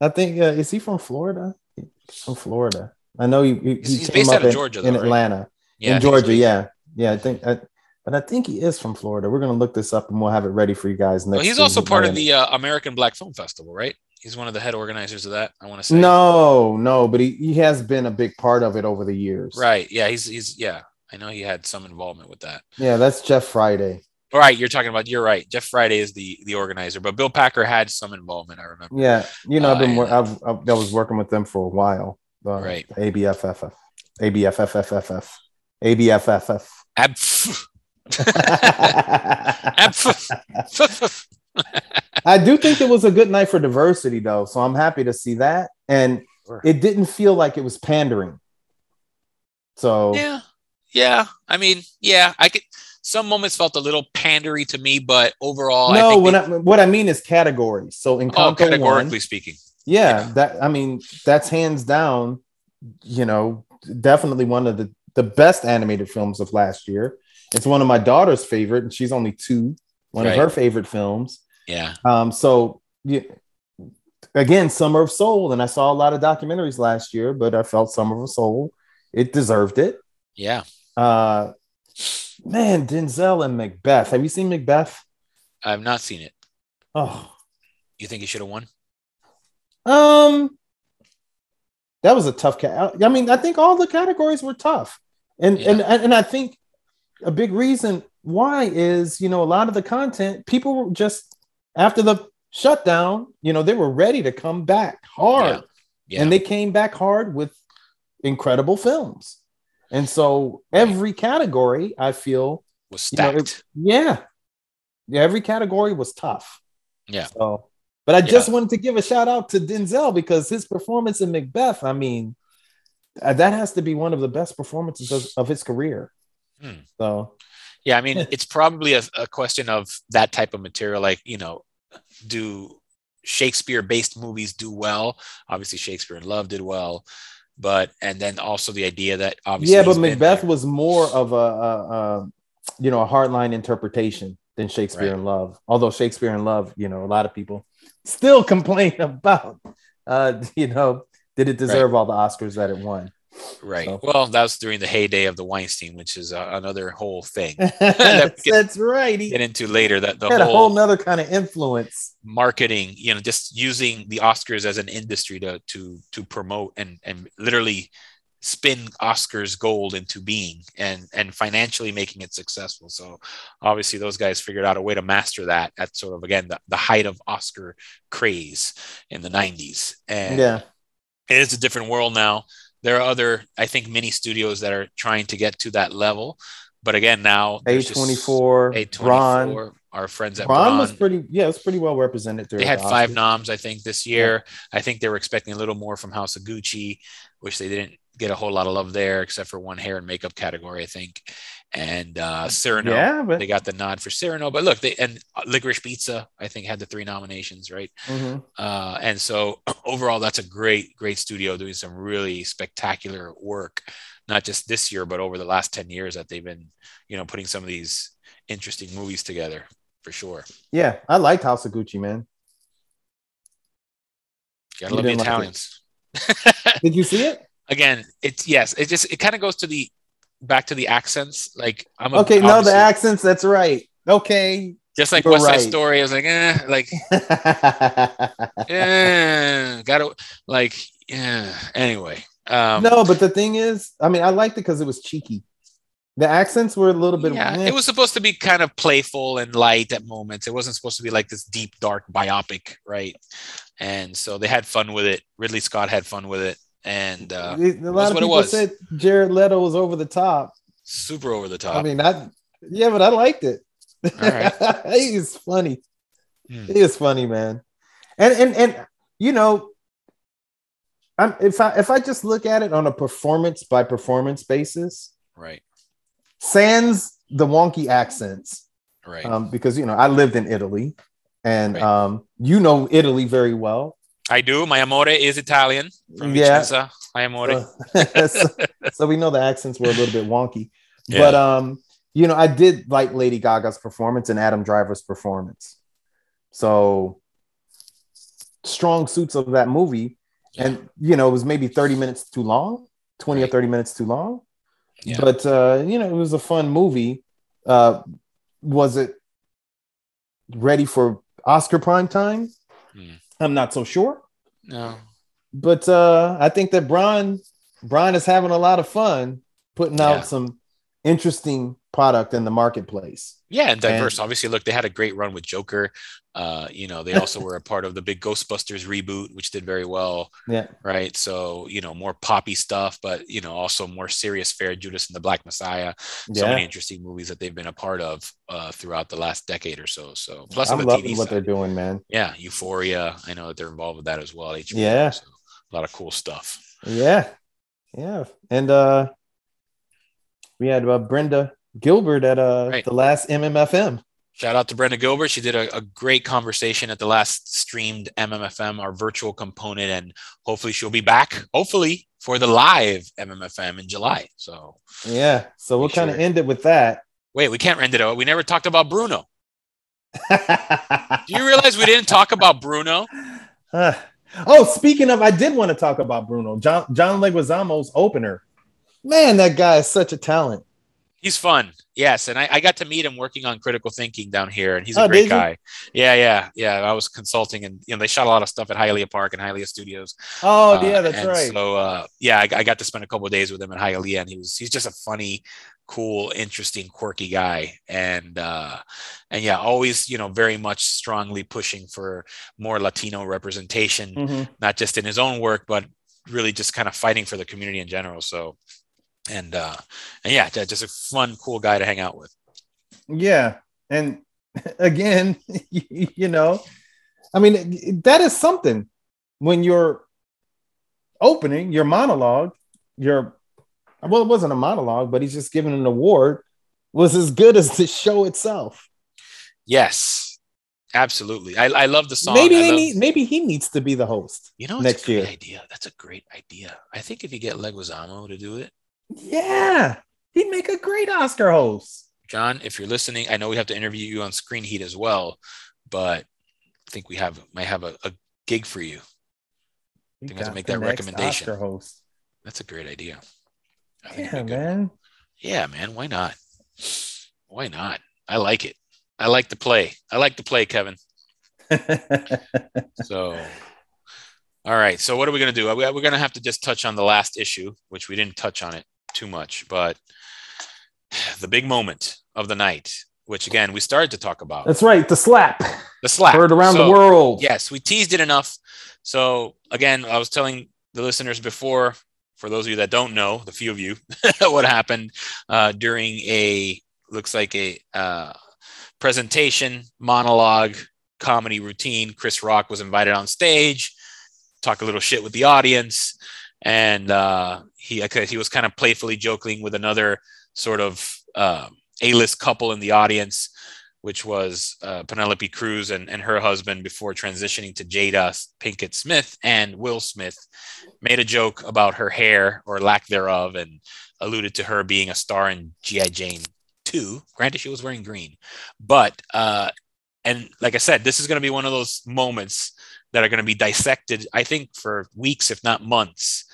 I think uh, is he from Florida? He's from Florida. I know he, he, He's- he he's based up out of in, Georgia, in though, right? Atlanta, Yeah, in Georgia. Yeah, yeah. I think, I, but I think he is from Florida. We're gonna look this up and we'll have it ready for you guys next. Well, he's also part of the uh, American Black Film Festival, right? He's one of the head organizers of that. I want to say. No, no, but he, he has been a big part of it over the years. Right. Yeah. He's he's yeah. I know he had some involvement with that. Yeah, that's Jeff Friday. All right, you're talking about. You're right. Jeff Friday is the the organizer, but Will Packer had some involvement. I remember. Yeah, you know, I've been Uh, I've, I've I was working with them for a while. Uh, Right. ABFFF, ABFFFF, ABFFF. Ab- Ab- I do think it was a good night for diversity, though. So I'm happy to see that. And Sure. it didn't feel like it was pandering. So yeah. Yeah. I mean, yeah. I could. Some moments felt a little pandery to me, but overall, I no, think when they- I, what I mean is categories. So in oh, categorically one, speaking. yeah, yeah. that I mean that's hands down. You know, definitely one of the the best animated films of last year. It's one of my daughter's favorite, and she's only two. One Right. of her favorite films. Yeah. Um, so yeah, again, Summer of Soul, and I saw a lot of documentaries last year, but I felt Summer of Soul, it deserved it. Yeah. Uh, man, Denzel and Macbeth. Have you seen Macbeth? I've not seen it. Oh, You think he should have won? um, that was a tough cat. I mean, I think all the categories were tough, and Yeah. and and I think a big reason why is you know a lot of the content people were just after the shutdown, you know, they were ready to come back hard. Yeah. and they came back hard with incredible films. And so every category, I feel, Was you know, stacked. it- yeah, yeah, every category was tough. Yeah. So, but I just Yeah. wanted to give a shout out to Denzel because his performance in Macbeth, I mean, that has to be one of the best performances of, of his career. Hmm. So, Yeah, I mean, it's probably a, a question of that type of material. Like, you know, do Shakespeare-based movies do well? Obviously, Shakespeare in Love did well, but and then also the idea that obviously, yeah, but Macbeth there. was more of a, a, a you know a hardline interpretation than Shakespeare Right. in Love. Although Shakespeare in Love, you know, a lot of people still complain about. Uh, you know, did it deserve all the Oscars that it won? Right. so. Well, that was during the heyday of the Weinstein, which is uh, another whole thing. that's, get- that's right. He Get into later that the had a whole whole nother kind of influence. marketing, you know, just using the Oscars as an industry to to to promote and and literally spin Oscars gold into being and and financially making it successful. So obviously those guys figured out a way to master that at sort of again the, the height of Oscar craze in the 90s. And Yeah, it is a different world now. There are other, I think, mini studios that are trying to get to that level. But again, now A24, A24, our friends at Bron, was pretty. Yeah, it was pretty well represented. they had the five noms, I think, this year. I think they were expecting a little more from House of Gucci, which they didn't get a whole lot of love there, except for one hair and makeup category, I think. And uh, Cyrano, Yeah, but they got the nod for Cyrano. But look, they and Licorice Pizza, I think, had the three nominations, right? Mhm. Uh, and so overall, that's a great, great studio doing some really spectacular work, not just this year, but over the last 10 years that they've been, you know, putting some of these interesting movies together for sure. yeah, I liked House of Gucci, man. Gotta You love the didn't like? Italians. Did you see it? Again, it's yes, it just, it kind of goes to the back to the accents. Like, I'm a, Okay, no, the accents. That's right. Okay. just like West Side right. Story. I was like, eh, like, eh, gotta, like, yeah. Anyway, um, no, but the thing is, I mean, I liked it because it was cheeky. The accents were a little bit. yeah, it was supposed to be kind of playful and light at moments. It wasn't supposed to be like this deep, dark biopic, right? And so they had fun with it. Ridley Scott had fun with it, and uh, a was lot of what it people was. said Jared Leto was over the top. super over the top. I mean, I yeah, but I liked it. right. he is funny. Hmm. He is funny, man. And and and you know, I'm if I if I just look at it on a performance by performance basis, right, sans the wonky accents, right. um, because you know I lived in Italy, and Right. um, you know Italy very well. I do. My amore is Italian from Yeah. Vicenza. My amore. So, so, so we know the accents were a little bit wonky, Yeah. but um, you know, I did like Lady Gaga's performance and Adam Driver's performance. So strong suits of that movie, and you know, it was maybe 30 minutes too long, 20 or 30 minutes too long. Yeah. But uh, you know, it was a fun movie. Uh, was it ready for Oscar prime time? Hmm. I'm not so sure no. but uh, I think that Brian Brian is having a lot of fun putting out Yeah. some interesting product in the marketplace. Yeah, and diverse. And- Obviously, look, they had a great run with Joker. Uh, you know, they also were a part of the big Ghostbusters reboot, which did very well. Yeah, right? So, you know, more poppy stuff, but, you know, also more serious fare, Judas and the Black Messiah. Yeah. So many interesting movies that they've been a part of uh, throughout the last decade or so. So, plus I'm loving TV what they're doing, man. Yeah, Euphoria. I know that they're involved with that as well. HBO, Yeah. so a lot of cool stuff. Yeah, yeah. And uh, we had uh, Brenda Gilbert at uh, Right. the last MMFM. Shout out to Brenda Gilbert. She did a, a great conversation at the last streamed MMFM, our virtual component, and hopefully she'll be back, hopefully, for the live MMFM in July. So, Yeah. So we'll kind of sure. end it with that. wait, we can't end it out. We never talked about Bruno. Do you realize we didn't talk about Bruno? Uh, oh, speaking of, I did want to talk about Bruno John John Leguizamo's opener. Man, that guy is such a talent. He's fun. Yes. And I, I got to meet him working on critical thinking down here, and he's a Oh, great guy. Yeah, yeah, yeah. I was consulting, and you know, they shot a lot of stuff at Hialeah Park and Hialeah Studios. Oh, Uh, yeah, that's and right. So uh, yeah, I, I got to spend a couple of days with him at Hialeah, and he was he's just a funny, cool, interesting, quirky guy, and uh, and yeah, always you know very much strongly pushing for more Latino representation, Mhm. not just in his own work, but really just kind of fighting for the community in general. So. And uh, and yeah, just a fun, cool guy to hang out with. Yeah. And again, you know, I mean, that is something when you're opening your monologue, your well, it wasn't a monologue, but he's just giving an award. was as good as the show itself. Yes, absolutely. I, I love the song. maybe love- need, maybe he needs to be the host. you know, next a great year. idea. That's a great idea. I think if you get Leguizamo to do it, Yeah, he'd make a great Oscar host. John, if you're listening, I know we have to interview you on Screen Heat as well, but I think we have might have a, a gig for you. We think I have make that recommendation. Oscar host. That's a great idea. I Yeah, it'd be good. man. Yeah, man. Why not? Why not? I like it. I like the play. I like the play, Kevin. So, all right. So, what are we going to do? We're going to have to just touch on the last issue, which we didn't touch on it too much, but the big moment of the night, which again, we started to talk about That's right. The slap the slap. heard around the world. Yes, we teased it enough. So, again, I was telling the listeners before, for those of you that don't know, the few of you, what happened uh, during a looks like a uh, presentation monologue comedy routine. Chris Rock was invited on stage, talk a little shit with the audience, and uh, he he was kind of playfully joking with another sort of uh, A-list couple in the audience, which was uh, Penelope Cruz and, and her husband before transitioning to Jada Pinkett Smith and Will Smith, made a joke about her hair or lack thereof, and alluded to her being a star in G.I. Jane 2. Granted, she was wearing green, but uh, and like I said, this is going to be one of those moments that are going to be dissected, I think, for weeks, if not months.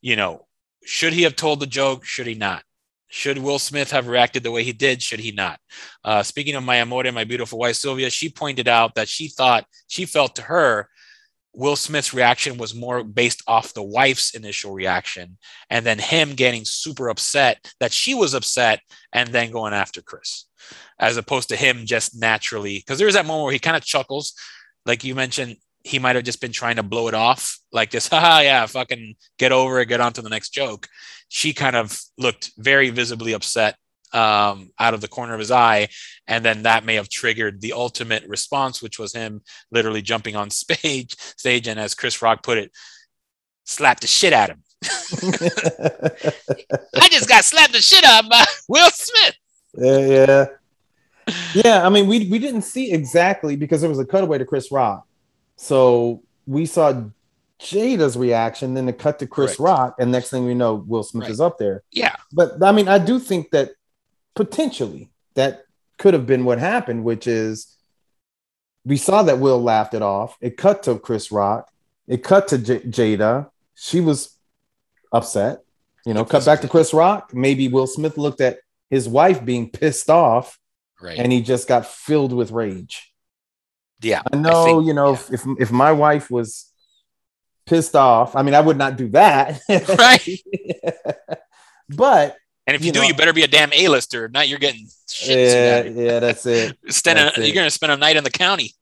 You know, should he have told the joke? Should he not? Should Will Smith have reacted the way he did? Should he not? Uh, speaking of my amore, my beautiful wife Sylvia, she pointed out that she thought she felt to her Will Smith's reaction was more based off the wife's initial reaction, and then him getting super upset that she was upset, and then going after Chris, as opposed to him just naturally. Because there's that moment where he kind of chuckles, like you mentioned. He might have just been trying to blow it off, like this, haha, yeah, fucking get over it, get on to the next joke. She kind of looked very visibly upset um, out of the corner of his eye. And then that may have triggered the ultimate response, which was him literally jumping on stage, stage, and as Chris Rock put it, slapped the shit at him. I just got slapped the shit out by Will Smith. yeah, yeah. Yeah, I mean, we we didn't see exactly because there was a cutaway to Chris Rock. So we saw Jada's reaction, then the cut to Chris Correct. Rock, and next thing we know, Will Smith Right. is up there. Yeah, But I mean, I do think that potentially that could have been what happened, which is we saw that Will laughed it off. It cut to Chris Rock. It cut to J- Jada. She was upset. You know, cut back to Chris Rock. Maybe Will Smith looked at his wife being pissed off right. and he just got filled with rage. Yeah, I know, think- you know, yeah. if, if my wife was pissed off, I mean, I would not do that. Right. but And if you, you do, know- you better be a damn A-lister. Not you're getting shit. yeah, yeah, that's it. Spend a- it. you're gonna spend a night in the county.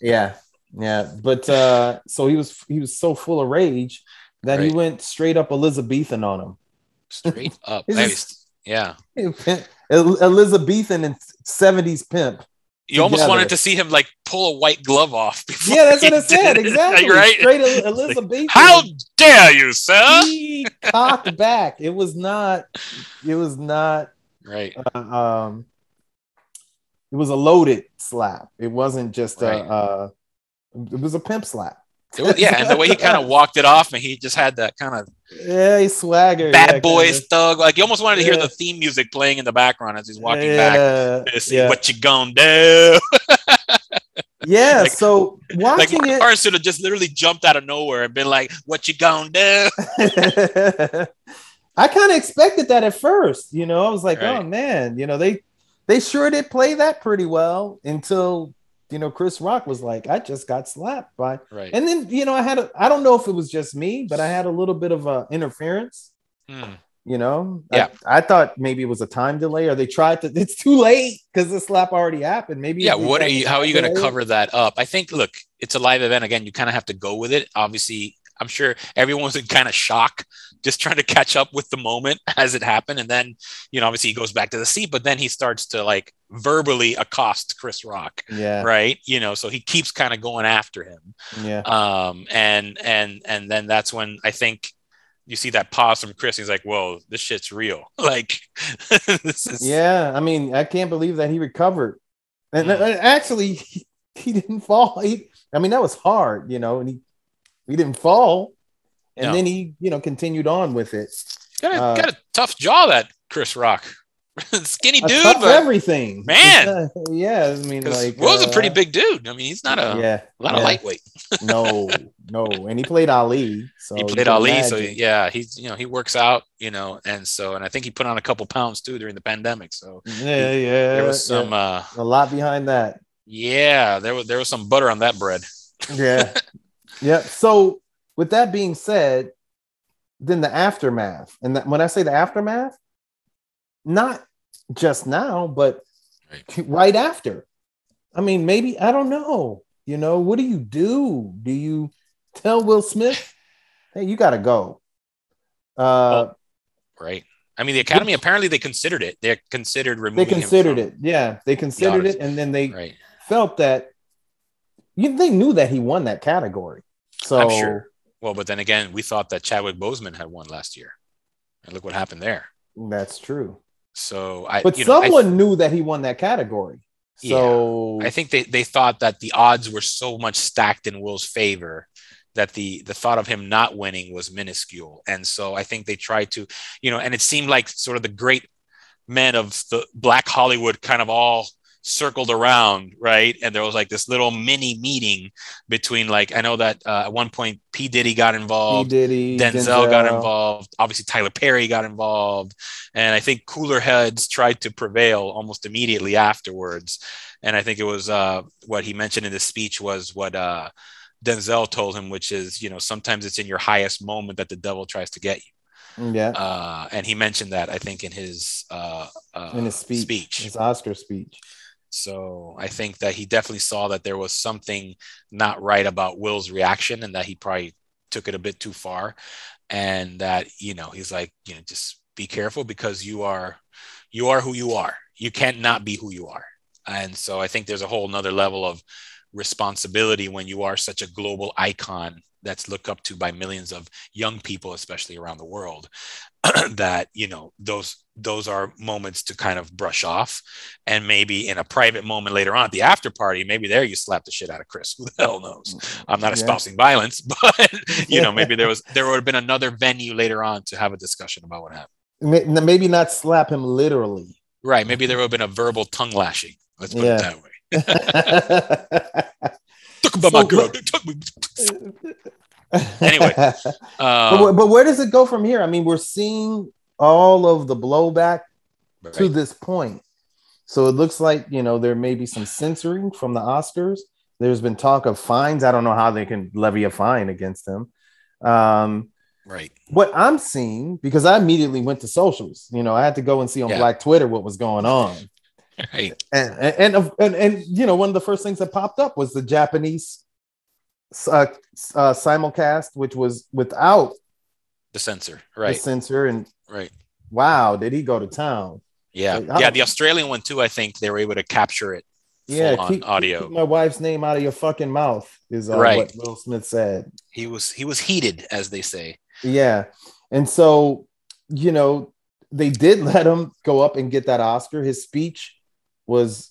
Yeah, yeah. But uh, so he was he was so full of rage that he went straight up Elizabethan on him. Straight up. Just- yeah. Elizabethan and 70s pimp. You almost together. wanted to see him like pull a white glove off. before Yeah, that's what I said. it. Exactly. right? Straight Elizabeth. How dare you, sir? he cocked back. It was not. It was not. Right. Uh, um, it was a loaded slap. It wasn't just Right. a. Uh, it was a pimp slap. Was, yeah, and the way he kind of walked it off, and he just had that kind of Yeah, he swagger. bad yeah, boys kinda. thug. Like you almost wanted to hear Yeah. the theme music playing in the background as he's walking back yeah, to see Yeah, what you gonna do. yeah. Like- so like watching Mark it, should have just literally jumped out of nowhere and been like, "What you gonna do?" I kind of expected that at first. You know, I was like, Right. oh man, you know they they sure did play that pretty well until you know Chris Rock was like, I just got slapped by, Right. and then you know I had a I don't know if it was just me, but I had a little bit of uh, interference. Hmm. You know, Yeah. I, I thought maybe it was a time delay, or they tried to. It's too late because the slap already happened. Maybe Yeah. What are you? How are you gonna cover that up? I think. Look, it's a live event. Again, you kind of have to go with it. Obviously, I'm sure everyone was in kind of shock, just trying to catch up with the moment as it happened, and then you know, obviously, he goes back to the seat, but then he starts to like verbally accost Chris Rock. Yeah, right you know so he keeps kind of going after him yeah, um and and and then that's when i think you see that pause from Chris. He's like, "Whoa, this shit's real!" Like, this is yeah. I mean, I can't believe that he recovered, and mm. actually, he, he, didn't fall. He, I mean, that was hard, you know, and he he didn't fall, and no. then he, you know, continued on with it. Got a, uh, got a tough jaw, that Chris Rock. skinny dude, but everything, man. yeah, I mean, like Will's uh, a pretty uh, big dude. I mean, he's not a yeah, not yeah. a lightweight. no, no, and he played Ali. So he played Ali, imagine. so yeah, he's you know he works out, you know, and so and I think he put on a couple pounds too during the pandemic. So yeah, he, yeah, there was some yeah. uh, a lot behind that. Yeah, there was there was some butter on that bread. yeah, yeah. So with that being said, then the aftermath, and that, when I say the aftermath not just now, but right. right after. I mean, maybe I don't know. You know, what do you do? Do you tell Will Smith, "Hey, you got to go"? Uh, well, right. I mean, the Academy which, apparently they considered it. They considered removing. They considered it. Yeah, they considered the it, and then they right. felt that you, they knew that he won that category. So I'm sure. Well, but then again, we thought that Chadwick Boseman had won last year, and look what happened there. That's true. So I, but someone know, I, knew that he won that category. So yeah, I think they, they thought that the odds were so much stacked in Will's favor that the the thought of him not winning was minuscule. And so I think they tried to, you know, and it seemed like sort of the great men of the black Hollywood kind of all circled around, right? And there was like this little mini meeting between like I know that uh, at one point P Diddy got involved, P Diddy, Denzel, Denzel, got involved, obviously Tyler Perry got involved, and I think cooler heads tried to prevail almost immediately afterwards. And I think it was uh, what he mentioned in the speech was what uh, Denzel told him, which is you know sometimes it's in your highest moment that the devil tries to get you. Yeah. Uh, and he mentioned that I think in his uh, uh, in his speech, speech, his Oscar speech. So I think that he definitely saw that there was something not right about Will's reaction and that he probably took it a bit too far. And that, you know, he's like, you know, just be careful because you are you are who you are. You can't not be who you are. And so I think there's a whole nother level of responsibility when you are such a global icon that's looked up to by millions of young people, especially around the world. that you know those those are moments to kind of brush off. And maybe in a private moment later on at the after party maybe there you slap the shit out of chris. Who the hell knows? Mm, i'm not espousing yeah. violence but you know maybe there was there would have been another venue later on to have a discussion about what happened. Maybe not slap him literally. Right. Maybe there would have been a verbal tongue lashing. Let's put yeah. it that way talk about so, my girl anyway, um, but, but, where does it go from here? I mean, we're seeing all of the blowback right. to this point. So it looks like you know there may be some censoring from the Oscars. There's been talk of fines. I don't know how they can levy a fine against him. Um, right. What I'm seeing because I immediately went to socials. You know, I had to go and see on yeah. Black Twitter what was going on. Right. And, and, and and and you know, one of the first things that popped up was the Japanese uh, uh, simulcast, which was without the censor, right? The censor, and right. Wow, did he go to town? Yeah, like, yeah. The Australian one too. I think they were able to capture it. Yeah, keep, audio. Keep my wife's name out of your fucking mouth is uh, right. what Will Smith said. He was he was heated, as they say. Yeah, and so you know they did let him go up and get that Oscar. His speech was,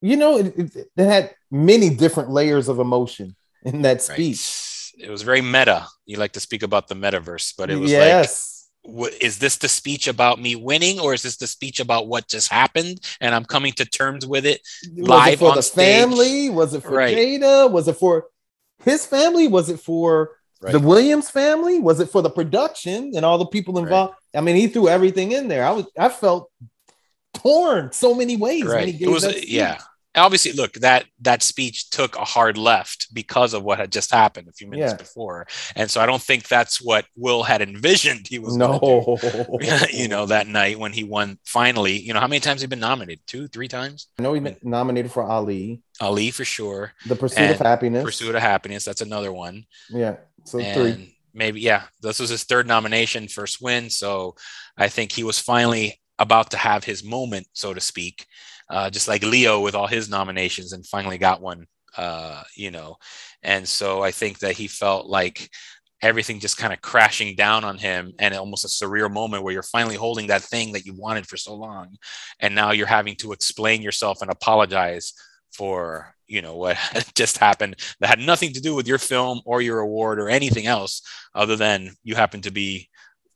you know, it, it, it had many different layers of emotion in that speech. Right. It was very meta. You like to speak about the metaverse, but it was yes. like, is this the speech about me winning, or is this the speech about what just happened and I'm coming to terms with it live was it for on the stage? family? Was it for right. Jada? Was it for his family? Was it for right. the Williams family? Was it for the production and all the people involved? I mean, he threw everything in there. I was I felt torn so many ways right. it was yeah. obviously look that that speech took a hard left because of what had just happened a few minutes yeah. before. And so i don't think that's what will had envisioned he was no. You know that night when he won finally you know how many times he been nominated? Two three times? I know he been nominated for ali. Ali for sure. The pursuit and of happiness. Pursuit of happiness that's another one. Yeah so and three maybe yeah this was his third nomination first win so i think he was finally about to have his moment so to speak uh, just like Leo with all his nominations and finally got one, uh, you know. And so I think that he felt like everything just kind of crashing down on him and almost a surreal moment where you're finally holding that thing that you wanted for so long and now you're having to explain yourself and apologize for you know what just happened that had nothing to do with your film or your award or anything else other than you happen to be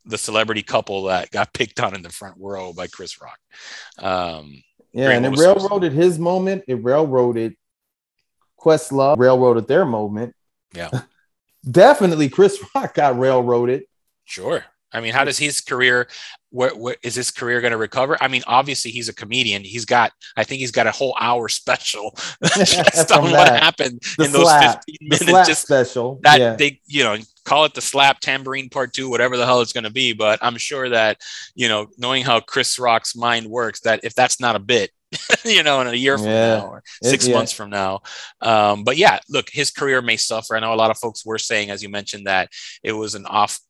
the celebrity couple that got picked on in the front row by Chris Rock. Um, yeah, and it railroaded his moment. It railroaded Questlove, railroaded their moment. Yeah, definitely Chris Rock got railroaded. Sure. I mean, how does his career? What, what is his career going to recover? I mean, obviously he's a comedian. He's got, I think he's got a whole hour special just on what happened the in slap, those 15 minutes. Just special. That yeah. they, you know, call it the slap Tamborine part two, whatever the hell it's going to be. But I'm sure that, you know, knowing how Chris Rock's mind works, that if that's not a bit, you know, in a year from Yeah. now or six It- yeah. months from now. Um, but yeah, look, his career may suffer. I know a lot of folks were saying, as you mentioned, that it was an off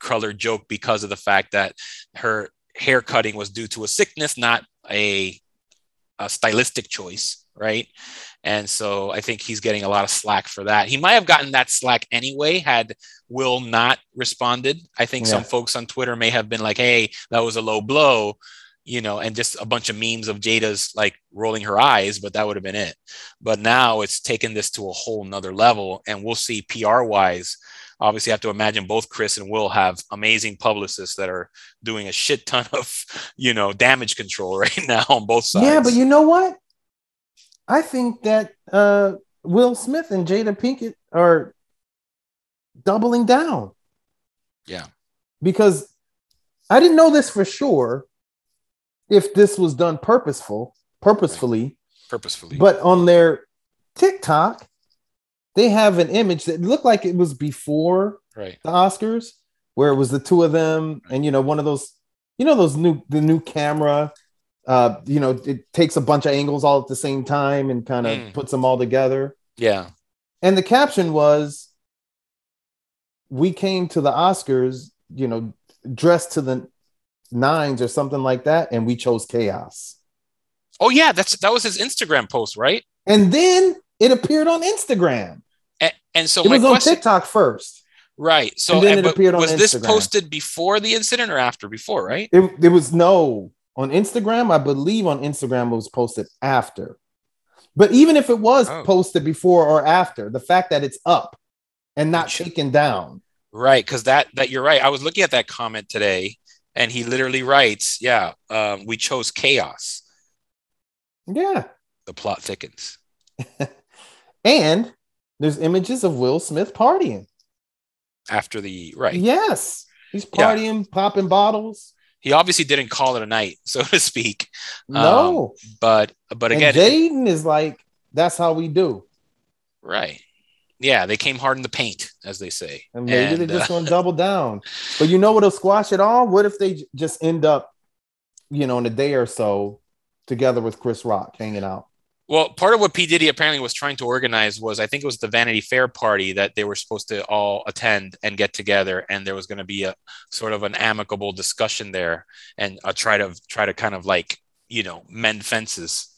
color joke because of the fact that her hair cutting was due to a sickness, not a, a stylistic choice, right? And so I think he's getting a lot of slack for that. He might have gotten that slack anyway had Will not responded. I think some folks on Twitter may have been like, "Hey, that was a low blow." You know, and just a bunch of memes of Jada's like rolling her eyes, but that would have been it. But now it's taken this to a whole nother level, and we'll see PR wise. Obviously, have to imagine both Chris and Will have amazing publicists that are doing a shit ton of, you know, damage control right now on both sides. Yeah, but you know what? I think that uh, Will Smith and Jada Pinkett are doubling down yeah, because I didn't know this for sure if this was done purposeful, purposefully, purposefully. but on their TikTok, they have an image that looked like it was before right. the Oscars, where it was the two of them, and you know, one of those, you know, those new the new camera, uh, you know, it takes a bunch of angles all at the same time and kind of Mm. puts them all together. Yeah. And the caption was, "We came to the Oscars, you know, dressed to the nines or something like that, and we chose chaos." Oh yeah, that's that was his Instagram post, right? And then it appeared on Instagram. And, so it my was on TikTok first. right? So and then and- it appeared on was this posted before the incident or after? Before, right? It, it was no on Instagram. I believe on Instagram it was posted after. But even if it was Oh. posted before or after, the fact that it's up and not Sure. taken down. Right, because that that you're right. I was looking at that comment today, and he literally writes, "Yeah, um, we chose chaos. Yeah. The plot thickens." And there's images of Will Smith partying. After the right, Yes. He's Yeah. partying, popping bottles. he obviously didn't call it a night, so to speak. No. But but again, it- Jaden is like, that's how we do. right? Yeah, they came hard in the paint, as they say. And maybe And, they're just uh, going to double down. But you know what'll squash it all? What if they j- just end up, you know, in a day or so together with Chris Rock hanging out? Well, part of what P. Diddy apparently was trying to organize was I think it was the Vanity Fair party that they were supposed to all attend and get together, and there was going to be a sort of an amicable discussion there, and uh, try to try to kind of like you know mend fences,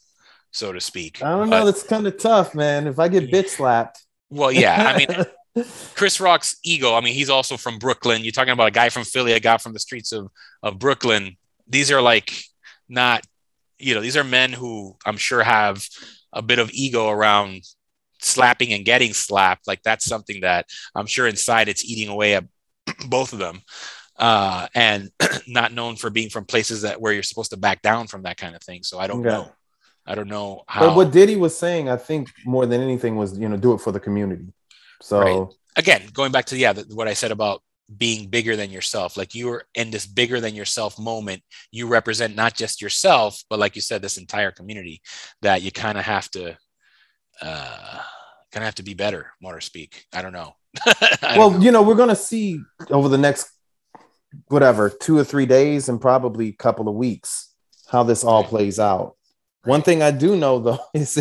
so to speak. I don't But- know. That's kind of tough, man. If I get bitch slapped. well, yeah, I mean, Chris Rock's ego. I mean, he's also from Brooklyn. You're talking about a guy from Philly, a guy from the streets of of Brooklyn. These are like not, you know, these are men who I'm sure have a bit of ego around slapping and getting slapped. Like that's something that I'm sure inside it's eating away at both of them. Uh, and not known for being from places that where you're supposed to back down from that kind of thing. So I don't Okay. know. I don't know how. but what Diddy was saying, I think more than anything was, you know, do it for the community. So Right. again, going back to yeah, the, what I said about being bigger than yourself. Like you're in this bigger than yourself moment. You represent not just yourself, but like you said, this entire community that you kind of have to, uh, kind of have to be better, more to speak. I don't know. I don't well, know. you know, we're gonna see over the next whatever two or three days and probably a couple of weeks how this all Right. plays out. One thing I do know though is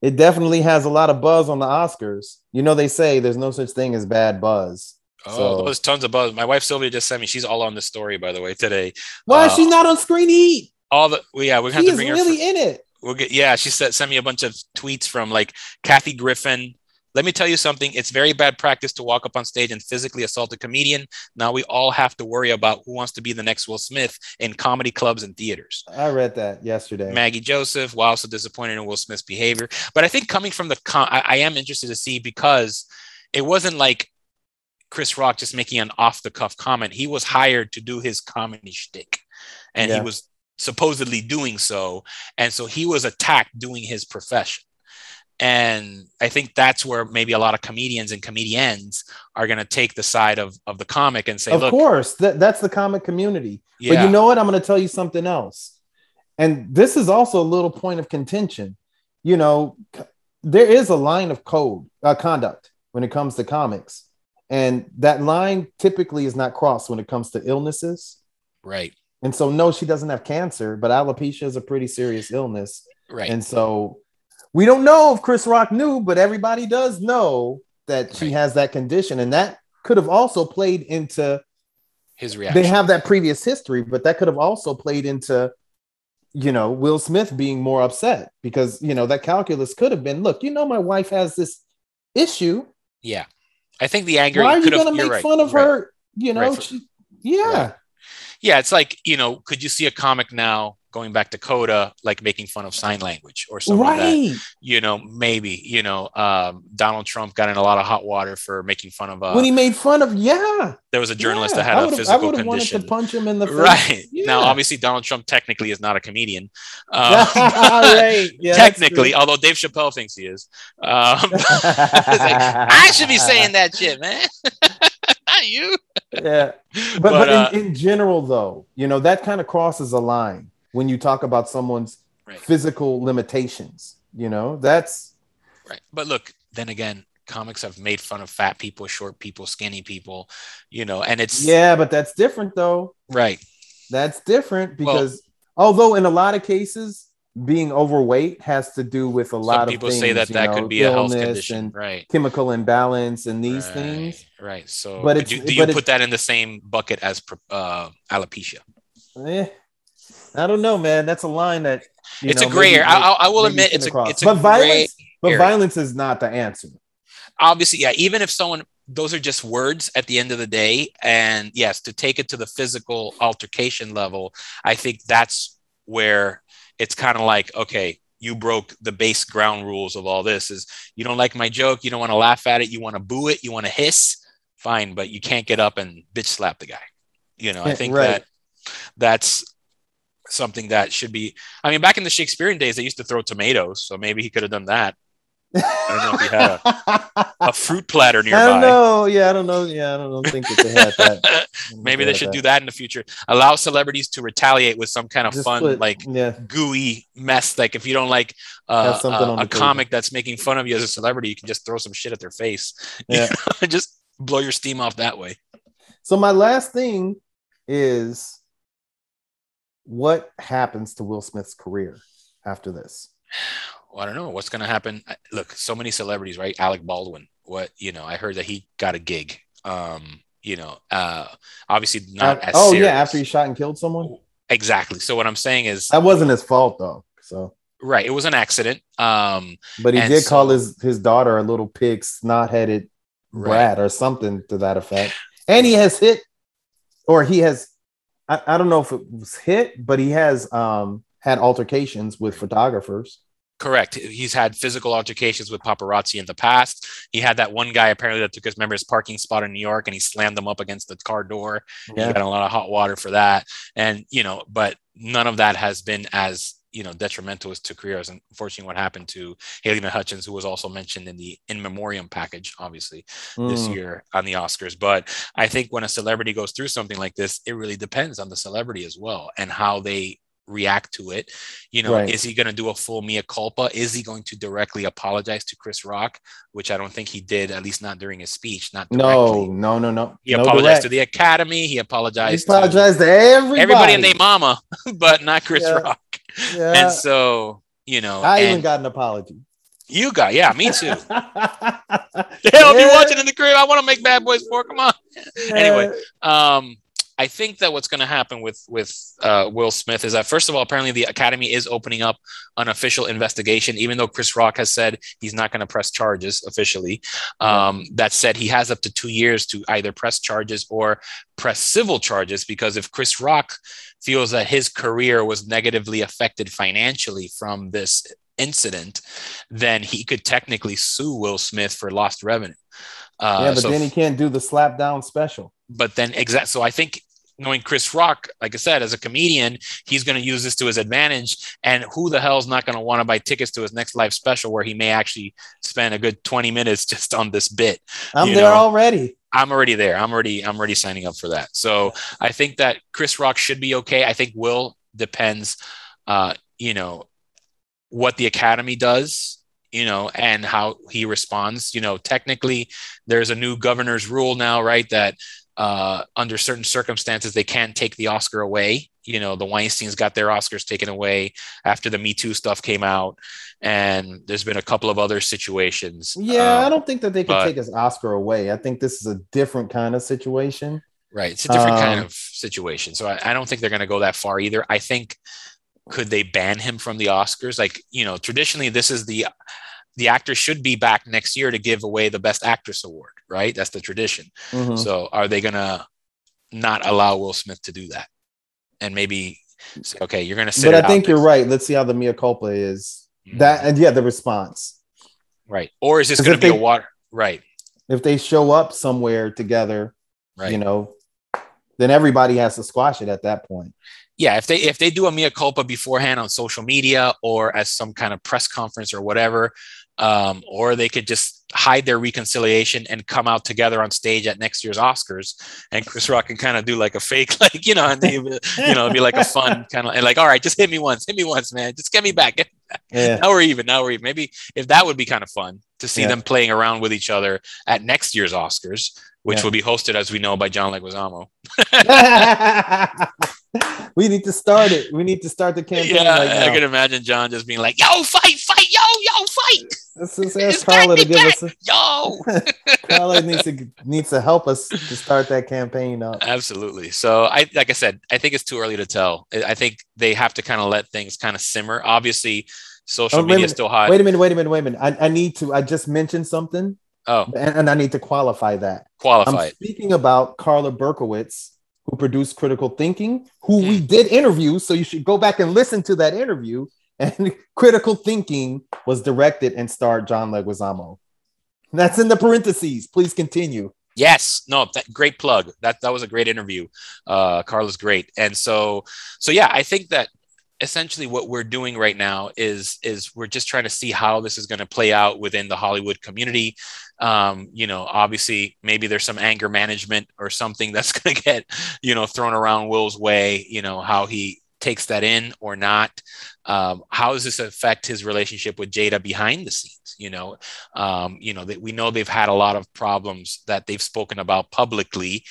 it definitely has a lot of buzz on the Oscars. You know, they say there's no such thing as bad buzz. Oh, so- there's tons of buzz. My wife Sylvia just sent me. She's all on this story, by the way, today. Why is Uh, she not on Screen Heat? All the well, yeah, we have to is bring her. really in it. we'll get yeah she said sent me a bunch of tweets from like kathy griffin let me tell you something. It's very bad practice to walk up on stage and physically assault a comedian. Now we all have to worry about who wants to be the next Will Smith in comedy clubs and theaters. I read that yesterday. Maggie Joseph, while also disappointed in Will Smith's behavior. But I think coming from the, com- I, I am interested to see because it wasn't like Chris Rock just making an off the cuff comment. He was hired to do his comedy shtick, and Yeah. he was supposedly doing so. And so he was attacked doing his profession. And I think that's where maybe a lot of comedians and comedians are going to take the side of, of the comic and say, of course, that, that's the comic community. yeah, But you know what? I'm going to tell you something else. And this is also a little point of contention. You know, there is a line of code, uh, conduct when it comes to comics. And that line typically is not crossed when it comes to illnesses. right, And so, no, she doesn't have cancer, but alopecia is a pretty serious illness. right. And so, we don't know if Chris Rock knew, but everybody does know that she Right. has that condition. And that could have also played into his reaction. they have that previous history, but that could have also played into, you know, Will Smith being more upset because, you know, that calculus could have been, look, you know, my wife has this issue. yeah. I think the anger Why are you going to make right, fun of right. her? You know, Right, for- she, yeah. Yeah, it's like, you know, could you see a comic now going back to Coda, like making fun of sign language or something that, Right. you know, maybe, you know, um, Donald Trump got in a lot of hot water for making fun of, uh, when he made fun of, yeah. there was a journalist yeah. that had a physical I have wanted condition. to punch him in the face. Right. Yeah. Now, obviously, Donald Trump technically is not a comedian. Um, right. Yeah, technically, although Dave Chappelle thinks he is. Um, like, I should be saying that shit, man. not you. yeah. But, But, but, uh, in, in general, though, you know, that kind of crosses a line when you talk about someone's Right. physical limitations. You know, that's Right. But look, then again, comics have made fun of fat people, short people, skinny people, you know, and it's yeah, but that's different though. right. That's different Well- because although in a lot of cases being overweight has to do with a lot of people things, say that that know, could be a health condition. Right. chemical imbalance and these right, things. Right. So, But do, do you but put that in the same bucket as uh, alopecia? Eh, I don't know, man. That's a line that you It's know, a gray maybe- area. I, I, will admit it's a it's a but gray violence, but area. violence is not the answer. obviously, yeah, even if someone, those are just words at the end of the day. And yes, to take it to the physical altercation level, I think that's where it's kind of like, okay, you broke the base ground rules of all this is you don't like my joke, you don't want to laugh at it, you want to boo it, you want to hiss, fine, but you can't get up and bitch slap the guy. You know, I think right. that that's something that should be I mean, back in the Shakespearean days, they used to throw tomatoes, so maybe he could have done that. I don't know if he had A fruit platter nearby. I don't know. Yeah, I don't know. Yeah, I don't think that they had that. Maybe they should do that in the future. Allow celebrities to retaliate with some kind of Just fun, put- like yeah, gooey mess. Like if you don't like uh, uh, a table. comic that's making fun of you as a celebrity, you can just throw some shit at their face. Yeah. just blow your steam off that way. So my last thing is what happens to Will Smith's career after this? Well, I don't know what's going to happen. I- Look, so many celebrities, right? Alec Baldwin. What you know? I heard that he got a gig. Um, you know, uh, obviously not as oh serious. yeah, after he shot and killed someone. exactly. So what I'm saying is, That wasn't his fault though. So, right? It was an accident. Um, but he did call his his daughter a little pig, snot headed Right. brat or something to that effect. And he has hit, or he has, I, I don't know if it was hit, but he has um had altercations with photographers. Correct. He's had physical altercations with paparazzi in the past. He had that one guy apparently that took his member's parking spot in New York and he slammed them up against the car door. He got a lot of hot water for that. And, you know, but none of that has been as, you know, detrimental to careers. And unfortunately, what happened to Halyna Hutchins, who was also mentioned in the in memoriam package, obviously, this Mm. year on the Oscars. But I think when a celebrity goes through something like this, it really depends on the celebrity as well and how they react to it. You know, Right. is he going to do a full mea culpa? Is he going to directly apologize to Chris Rock, which I don't think he did, at least not during his speech. Not No, directly. no, no, no. He no apologized direct. to the Academy. He apologized. He apologized, apologized to to everybody. everybody and their mama, but not Chris Yeah. Rock. Yeah. And so, you know, I even got an apology. you got, yeah, me too. yeah, Hell, be watching in the crib. I want to make Bad Boys 4. Come on. Anyway, um I think that what's going to happen with with uh, Will Smith is that first of all, apparently the Academy is opening up an official investigation, even though Chris Rock has said he's not going to press charges officially. Um, that said, he has up to two years to either press charges or press civil charges because if Chris Rock feels that his career was negatively affected financially from this incident, then he could technically sue Will Smith for lost revenue. Uh, yeah, but so, then he can't do the slap down special. But then, exactly. So I think knowing Chris Rock, like I said, as a comedian, he's going to use this to his advantage. And who the hell is not going to want to buy tickets to his next live special where he may actually spend a good 20 minutes just on this bit? I'm there know? already. I'm already there. I'm already I'm already signing up for that. So I think that Chris Rock should be okay. I think Will depends uh, you know, what the academy does you know and how he responds you know technically there's a new governor's rule now right that uh, under certain circumstances they can't take the oscar away. You know the weinsteins got their oscars taken away after the me too stuff came out. And there's been a couple of other situations yeah um, i don't think that they can take his oscar away. I think this is a different kind of situation. Right it's a different um, kind of situation. So I, I don't think they're going to go that far either. I think could they ban him from the Oscars? Like, you know, traditionally this is the the actor should be back next year to give away the best actress award, right? That's the tradition. Mm-hmm. So are they gonna not allow Will Smith to do that? And maybe say, okay, you're gonna sit. But I think you're right. Let's see how the mea culpa is. Mm-hmm. That and yeah, the response. Right. Or is this gonna be they, a water right? If they show up somewhere together, right. you know, then everybody has to squash it at that point yeah, if they if they do a mea culpa beforehand on social media or as some kind of press conference or whatever, um, or they could just hide their reconciliation and come out together on stage at next year's Oscars, and Chris Rock can kind of do like a fake, like you know, and they, you know, it'd be like a fun kind of and like, all right, just hit me once, hit me once, man, just get me back. Get me back. Yeah. Now we're even. Now we're even. Maybe if that would be kind of fun to see yeah. them playing around with each other at next year's Oscars, which yeah. will be hosted, as we know, by John Leguizamo. we need to start it. We need to start the campaign. Yeah, right I can imagine John just being like, "Yo, fight, fight, yo, yo, fight." Let's just ask Carla to give back. us a yo. Carla needs to needs to help us to start that campaign up. Absolutely. So I like I said, I think it's too early to tell. I think they have to kind of let things kind of simmer. Obviously, social oh, media is still hot. Wait a minute, wait a minute, wait a minute. I, I need to. I just mentioned something. Oh, and, and I need to qualify that. Qualify. I'm speaking about Carla Berkowitz who produced Critical Thinking, who we did interview. So you should go back and listen to that interview. And Critical Thinking was directed and starred John Leguizamo. That's in the parentheses. Please continue. Yes, no, that, great plug. That that was a great interview. Uh, Carla's great, and so so yeah, I think that essentially what we're doing right now is is we're just trying to see how this is going to play out within the Hollywood community. Um, you know, obviously, maybe there's some anger management or something that's going to get you know thrown around Will's way. You know how he takes that in or not. Um, how does this affect his relationship with Jada behind the scenes? You know, um, you know that we know they've had a lot of problems that they've spoken about publicly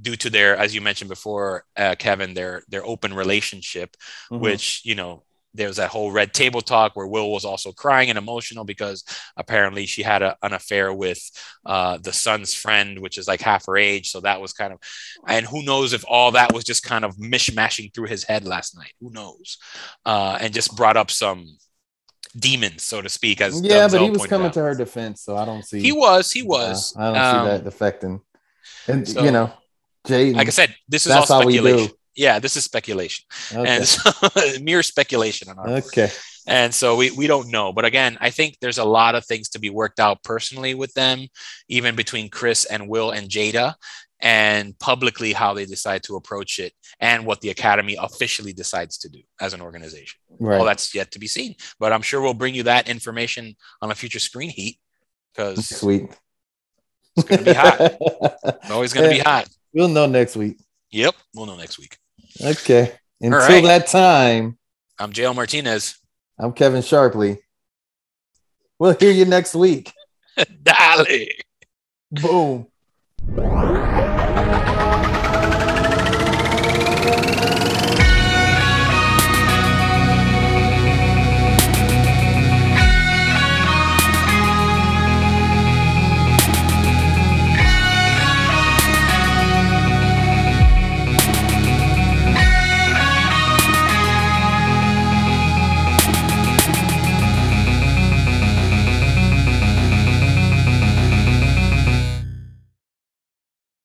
due to their, as you mentioned before, uh, Kevin, their their open relationship, mm-hmm. which you know there was that whole red table talk where Will was also crying and emotional because apparently she had a, an affair with uh, the son's friend, which is like half her age. So that was kind of, and who knows if all that was just kind of mishmashing through his head last night? Who knows? Uh, and just brought up some demons, so to speak. As yeah, but he was coming out. to her defense, so I don't see. He was. He was. Uh, I don't um, see that affecting. And so, you know, Jay, like I said, this is all speculation. Yeah, this is speculation, okay. and so, mere speculation on our okay. Part. And so we we don't know, but again, I think there's a lot of things to be worked out personally with them, even between Chris and Will and Jada, and publicly how they decide to approach it, and what the Academy officially decides to do as an organization. Right. All that's yet to be seen, but I'm sure we'll bring you that information on a future screen heat because sweet. It's going to be hot. it's always going to be hot. We'll know next week. Yep, we'll know next week. Okay. Until right. that time, I'm JL Martinez. I'm Kevin Sharpley. We'll hear you next week. Dolly. Boom.